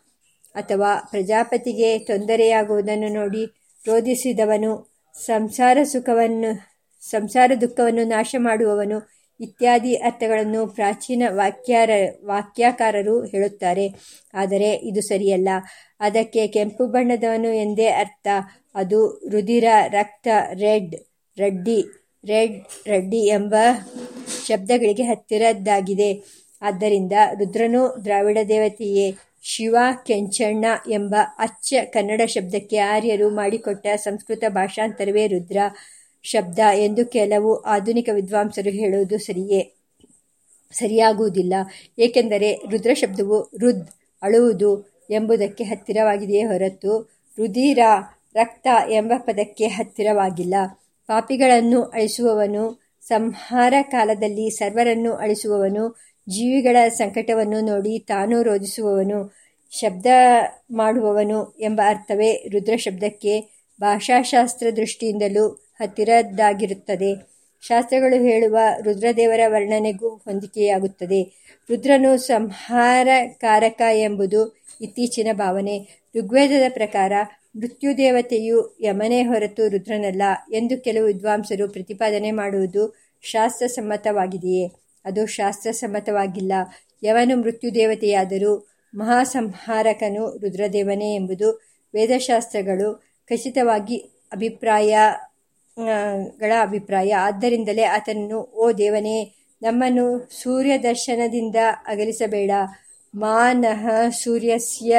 ಅಥವಾ ಪ್ರಜಾಪತಿಗೆ ತೊಂದರೆಯಾಗುವುದನ್ನು ನೋಡಿ ರೋಧಿಸಿದವನು, ಸಂಸಾರ ಸುಖವನ್ನು, ಸಂಸಾರ ದುಃಖವನ್ನು ನಾಶ ಮಾಡುವವನು ಇತ್ಯಾದಿ ಅರ್ಥಗಳನ್ನು ಪ್ರಾಚೀನ ವಾಕ್ಯಾರ, ವಾಕ್ಯಾಕಾರರು ಹೇಳುತ್ತಾರೆ. ಆದರೆ ಇದು ಸರಿಯಲ್ಲ. ಅದಕ್ಕೆ ಕೆಂಪು ಬಣ್ಣದವನು ಎಂದೇ ಅರ್ಥ. ಅದು ರುದಿರ ರಕ್ತ, ರೆಡ್, ರಡ್ಡಿ ರೆಡ್, ರೆಡ್ಡಿ ಎಂಬ ಶಬ್ದಗಳಿಗೆ ಹತ್ತಿರದ್ದಾಗಿದೆ. ಆದ್ದರಿಂದ ರುದ್ರನು ದ್ರಾವಿಡ ದೇವತೆಯೇ, ಶಿವ ಕೆಂಚಣ್ಣ ಎಂಬ ಅಚ್ಚ ಕನ್ನಡ ಶಬ್ದಕ್ಕೆ ಆರ್ಯರು ಮಾಡಿಕೊಟ್ಟ ಸಂಸ್ಕೃತ ಭಾಷಾಂತರವೇ ರುದ್ರ ಶಬ್ದ ಎಂದು ಕೆಲವು ಆಧುನಿಕ ವಿದ್ವಾಂಸರು ಹೇಳುವುದು ಸರಿಯೇ, ಸರಿಯಾಗುವುದಿಲ್ಲ. ಏಕೆಂದರೆ ರುದ್ರ ಶಬ್ದವು ರುದ್, ಅಳುವುದು ಎಂಬುದಕ್ಕೆ ಹತ್ತಿರವಾಗಿದೆಯೇ ಹೊರತು ರುಧಿರ, ರಕ್ತ ಎಂಬ ಪದಕ್ಕೆ ಹತ್ತಿರವಾಗಿಲ್ಲ. ಪಾಪಿಗಳನ್ನು ಅಳಿಸುವವನು, ಸಂಹಾರ ಕಾಲದಲ್ಲಿ ಸರ್ವರನ್ನು ಅಳಿಸುವವನು, ಜೀವಿಗಳ ಸಂಕಟವನ್ನು ನೋಡಿ ತಾನು ರೋಧಿಸುವವನು, ಶಬ್ದ ಮಾಡುವವನು ಎಂಬ ಅರ್ಥವೇ ರುದ್ರ ಶಬ್ದಕ್ಕೆ ಭಾಷಾಶಾಸ್ತ್ರ ದೃಷ್ಟಿಯಿಂದಲೂ ಹತ್ತಿರದ್ದಾಗಿರುತ್ತದೆ. ಶಾಸ್ತ್ರಗಳು ಹೇಳುವ ರುದ್ರದೇವರ ವರ್ಣನೆಗೂ ಹೊಂದಿಕೆಯಾಗುತ್ತದೆ. ರುದ್ರನು ಸಂಹಾರಕಾರಕ ಎಂಬುದು ಇತ್ತೀಚಿನ ಭಾವನೆ. ಋಗ್ವೇದದ ಪ್ರಕಾರ ಮೃತ್ಯುದೇವತೆಯು ಯಮನೇ ಹೊರತು ರುದ್ರನಲ್ಲ ಎಂದು ಕೆಲವು ವಿದ್ವಾಂಸರು ಪ್ರತಿಪಾದನೆ ಮಾಡುವುದು ಶಾಸ್ತ್ರಸಮ್ಮತವಾಗಿದೆಯೇ? ಅದು ಶಾಸ್ತ್ರಸಮ್ಮತವಾಗಿಲ್ಲ. ಯವನು ಮೃತ್ಯುದೇವತೆಯಾದರೂ ಮಹಾಸಂಹಾರಕನು ರುದ್ರದೇವನೇ ಎಂಬುದು ವೇದಶಾಸ್ತ್ರಗಳು ಖಚಿತವಾಗಿ ಅಭಿಪ್ರಾಯಗಳ ಅಭಿಪ್ರಾಯ. ಆದ್ದರಿಂದಲೇ ಆತನನ್ನು, ಓ ದೇವನೇ, ನಮ್ಮನ್ನು ಸೂರ್ಯ ದರ್ಶನದಿಂದ ಅಗಲಿಸಬೇಡ. ಮಾನಃ ಸೂರ್ಯಸ್ಯ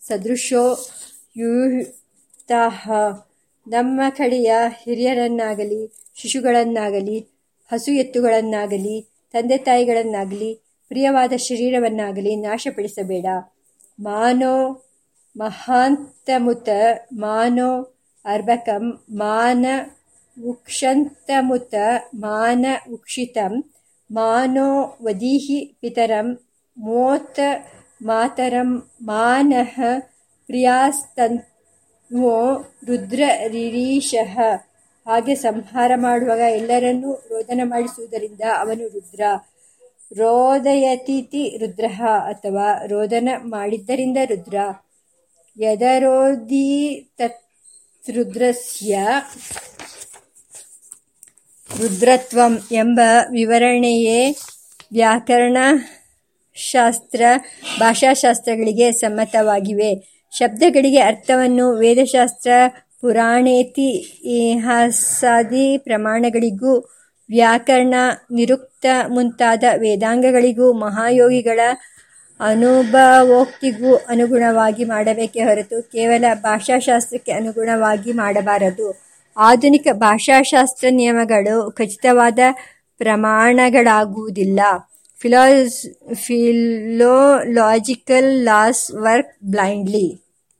ಸದೃಶೋ ಯುಕ್ತಃ ನಮ್ಮ ಕಡೆಯ ಹಿರಿಯರನ್ನಾಗಲಿ, ಶಿಶುಗಳನ್ನಾಗಲಿ ಹಸು ಎತ್ತುಗಳನ್ನಾಗಲಿ ತಂದೆ ತಾಯಿಗಳನ್ನಾಗಲಿ ಪ್ರಿಯವಾದ ಶರೀರವನ್ನಾಗಲಿ ನಾಶಪಡಿಸಬೇಡ. ಮಾನೋ ಮಹಾಂತಮುತ, ಮಾನೋ ಅರ್ಬಕಂ ಮಾನ ಉಕ್ಷಂತಮುತ, ಮಾನ ಉಕ್ಷಿತಂ, ಮಾನೋ ವದೀಹಿ ಪಿತರಂ, ಮೋತ ಮಾತರಂ, ಮಾನಃ ಪ್ರಿಯಾಸ್ತನ್ವೋ ರುದ್ರ ರಿರೀಶಃ ಹಾಗೆ ಸಂಹಾರ ಮಾಡುವಾಗ ಎಲ್ಲರನ್ನೂ ರೋದನ ಮಾಡಿಸುವುದರಿಂದ ಅವನು ರುದ್ರ. ರೋದಯತಿಥಿ ರುದ್ರ ಅಥವಾ ರೋದನ ಮಾಡಿದ್ದರಿಂದ ರುದ್ರ. ಯದರೋದಿ ತತ್ರುದ್ರಸ್ಯ ರುದ್ರತ್ವಂ ಎಂಬ ವಿವರಣೆಯೇ ವ್ಯಾಕರಣ ಶಾಸ್ತ್ರ ಭಾಷಾಶಾಸ್ತ್ರಗಳಿಗೆ ಸಮ್ಮತವಾಗಿವೆ. ಶಬ್ದಗಳಿಗೆ ಅರ್ಥವನ್ನು ವೇದಶಾಸ್ತ್ರ ಪುರಾಣೇತಿ ಇತಿಹಾಸಾದಿ ಪ್ರಮಾಣಗಳಿಗೂ ವ್ಯಾಕರಣ ನಿರುಕ್ತ ಮುಂತಾದ ವೇದಾಂಗಗಳಿಗೂ ಮಹಾಯೋಗಿಗಳ ಅನುಭವೋಕ್ತಿಗೂ ಅನುಗುಣವಾಗಿ ಮಾಡಬೇಕೇ ಹೊರತು ಕೇವಲ ಭಾಷಾಶಾಸ್ತ್ರಕ್ಕೆ ಅನುಗುಣವಾಗಿ ಮಾಡಬಾರದು. ಆಧುನಿಕ ಭಾಷಾಶಾಸ್ತ್ರ ನಿಯಮಗಳು ಖಚಿತವಾದ ಪ್ರಮಾಣಗಳಾಗುವುದಿಲ್ಲ. Philological laws work blindly.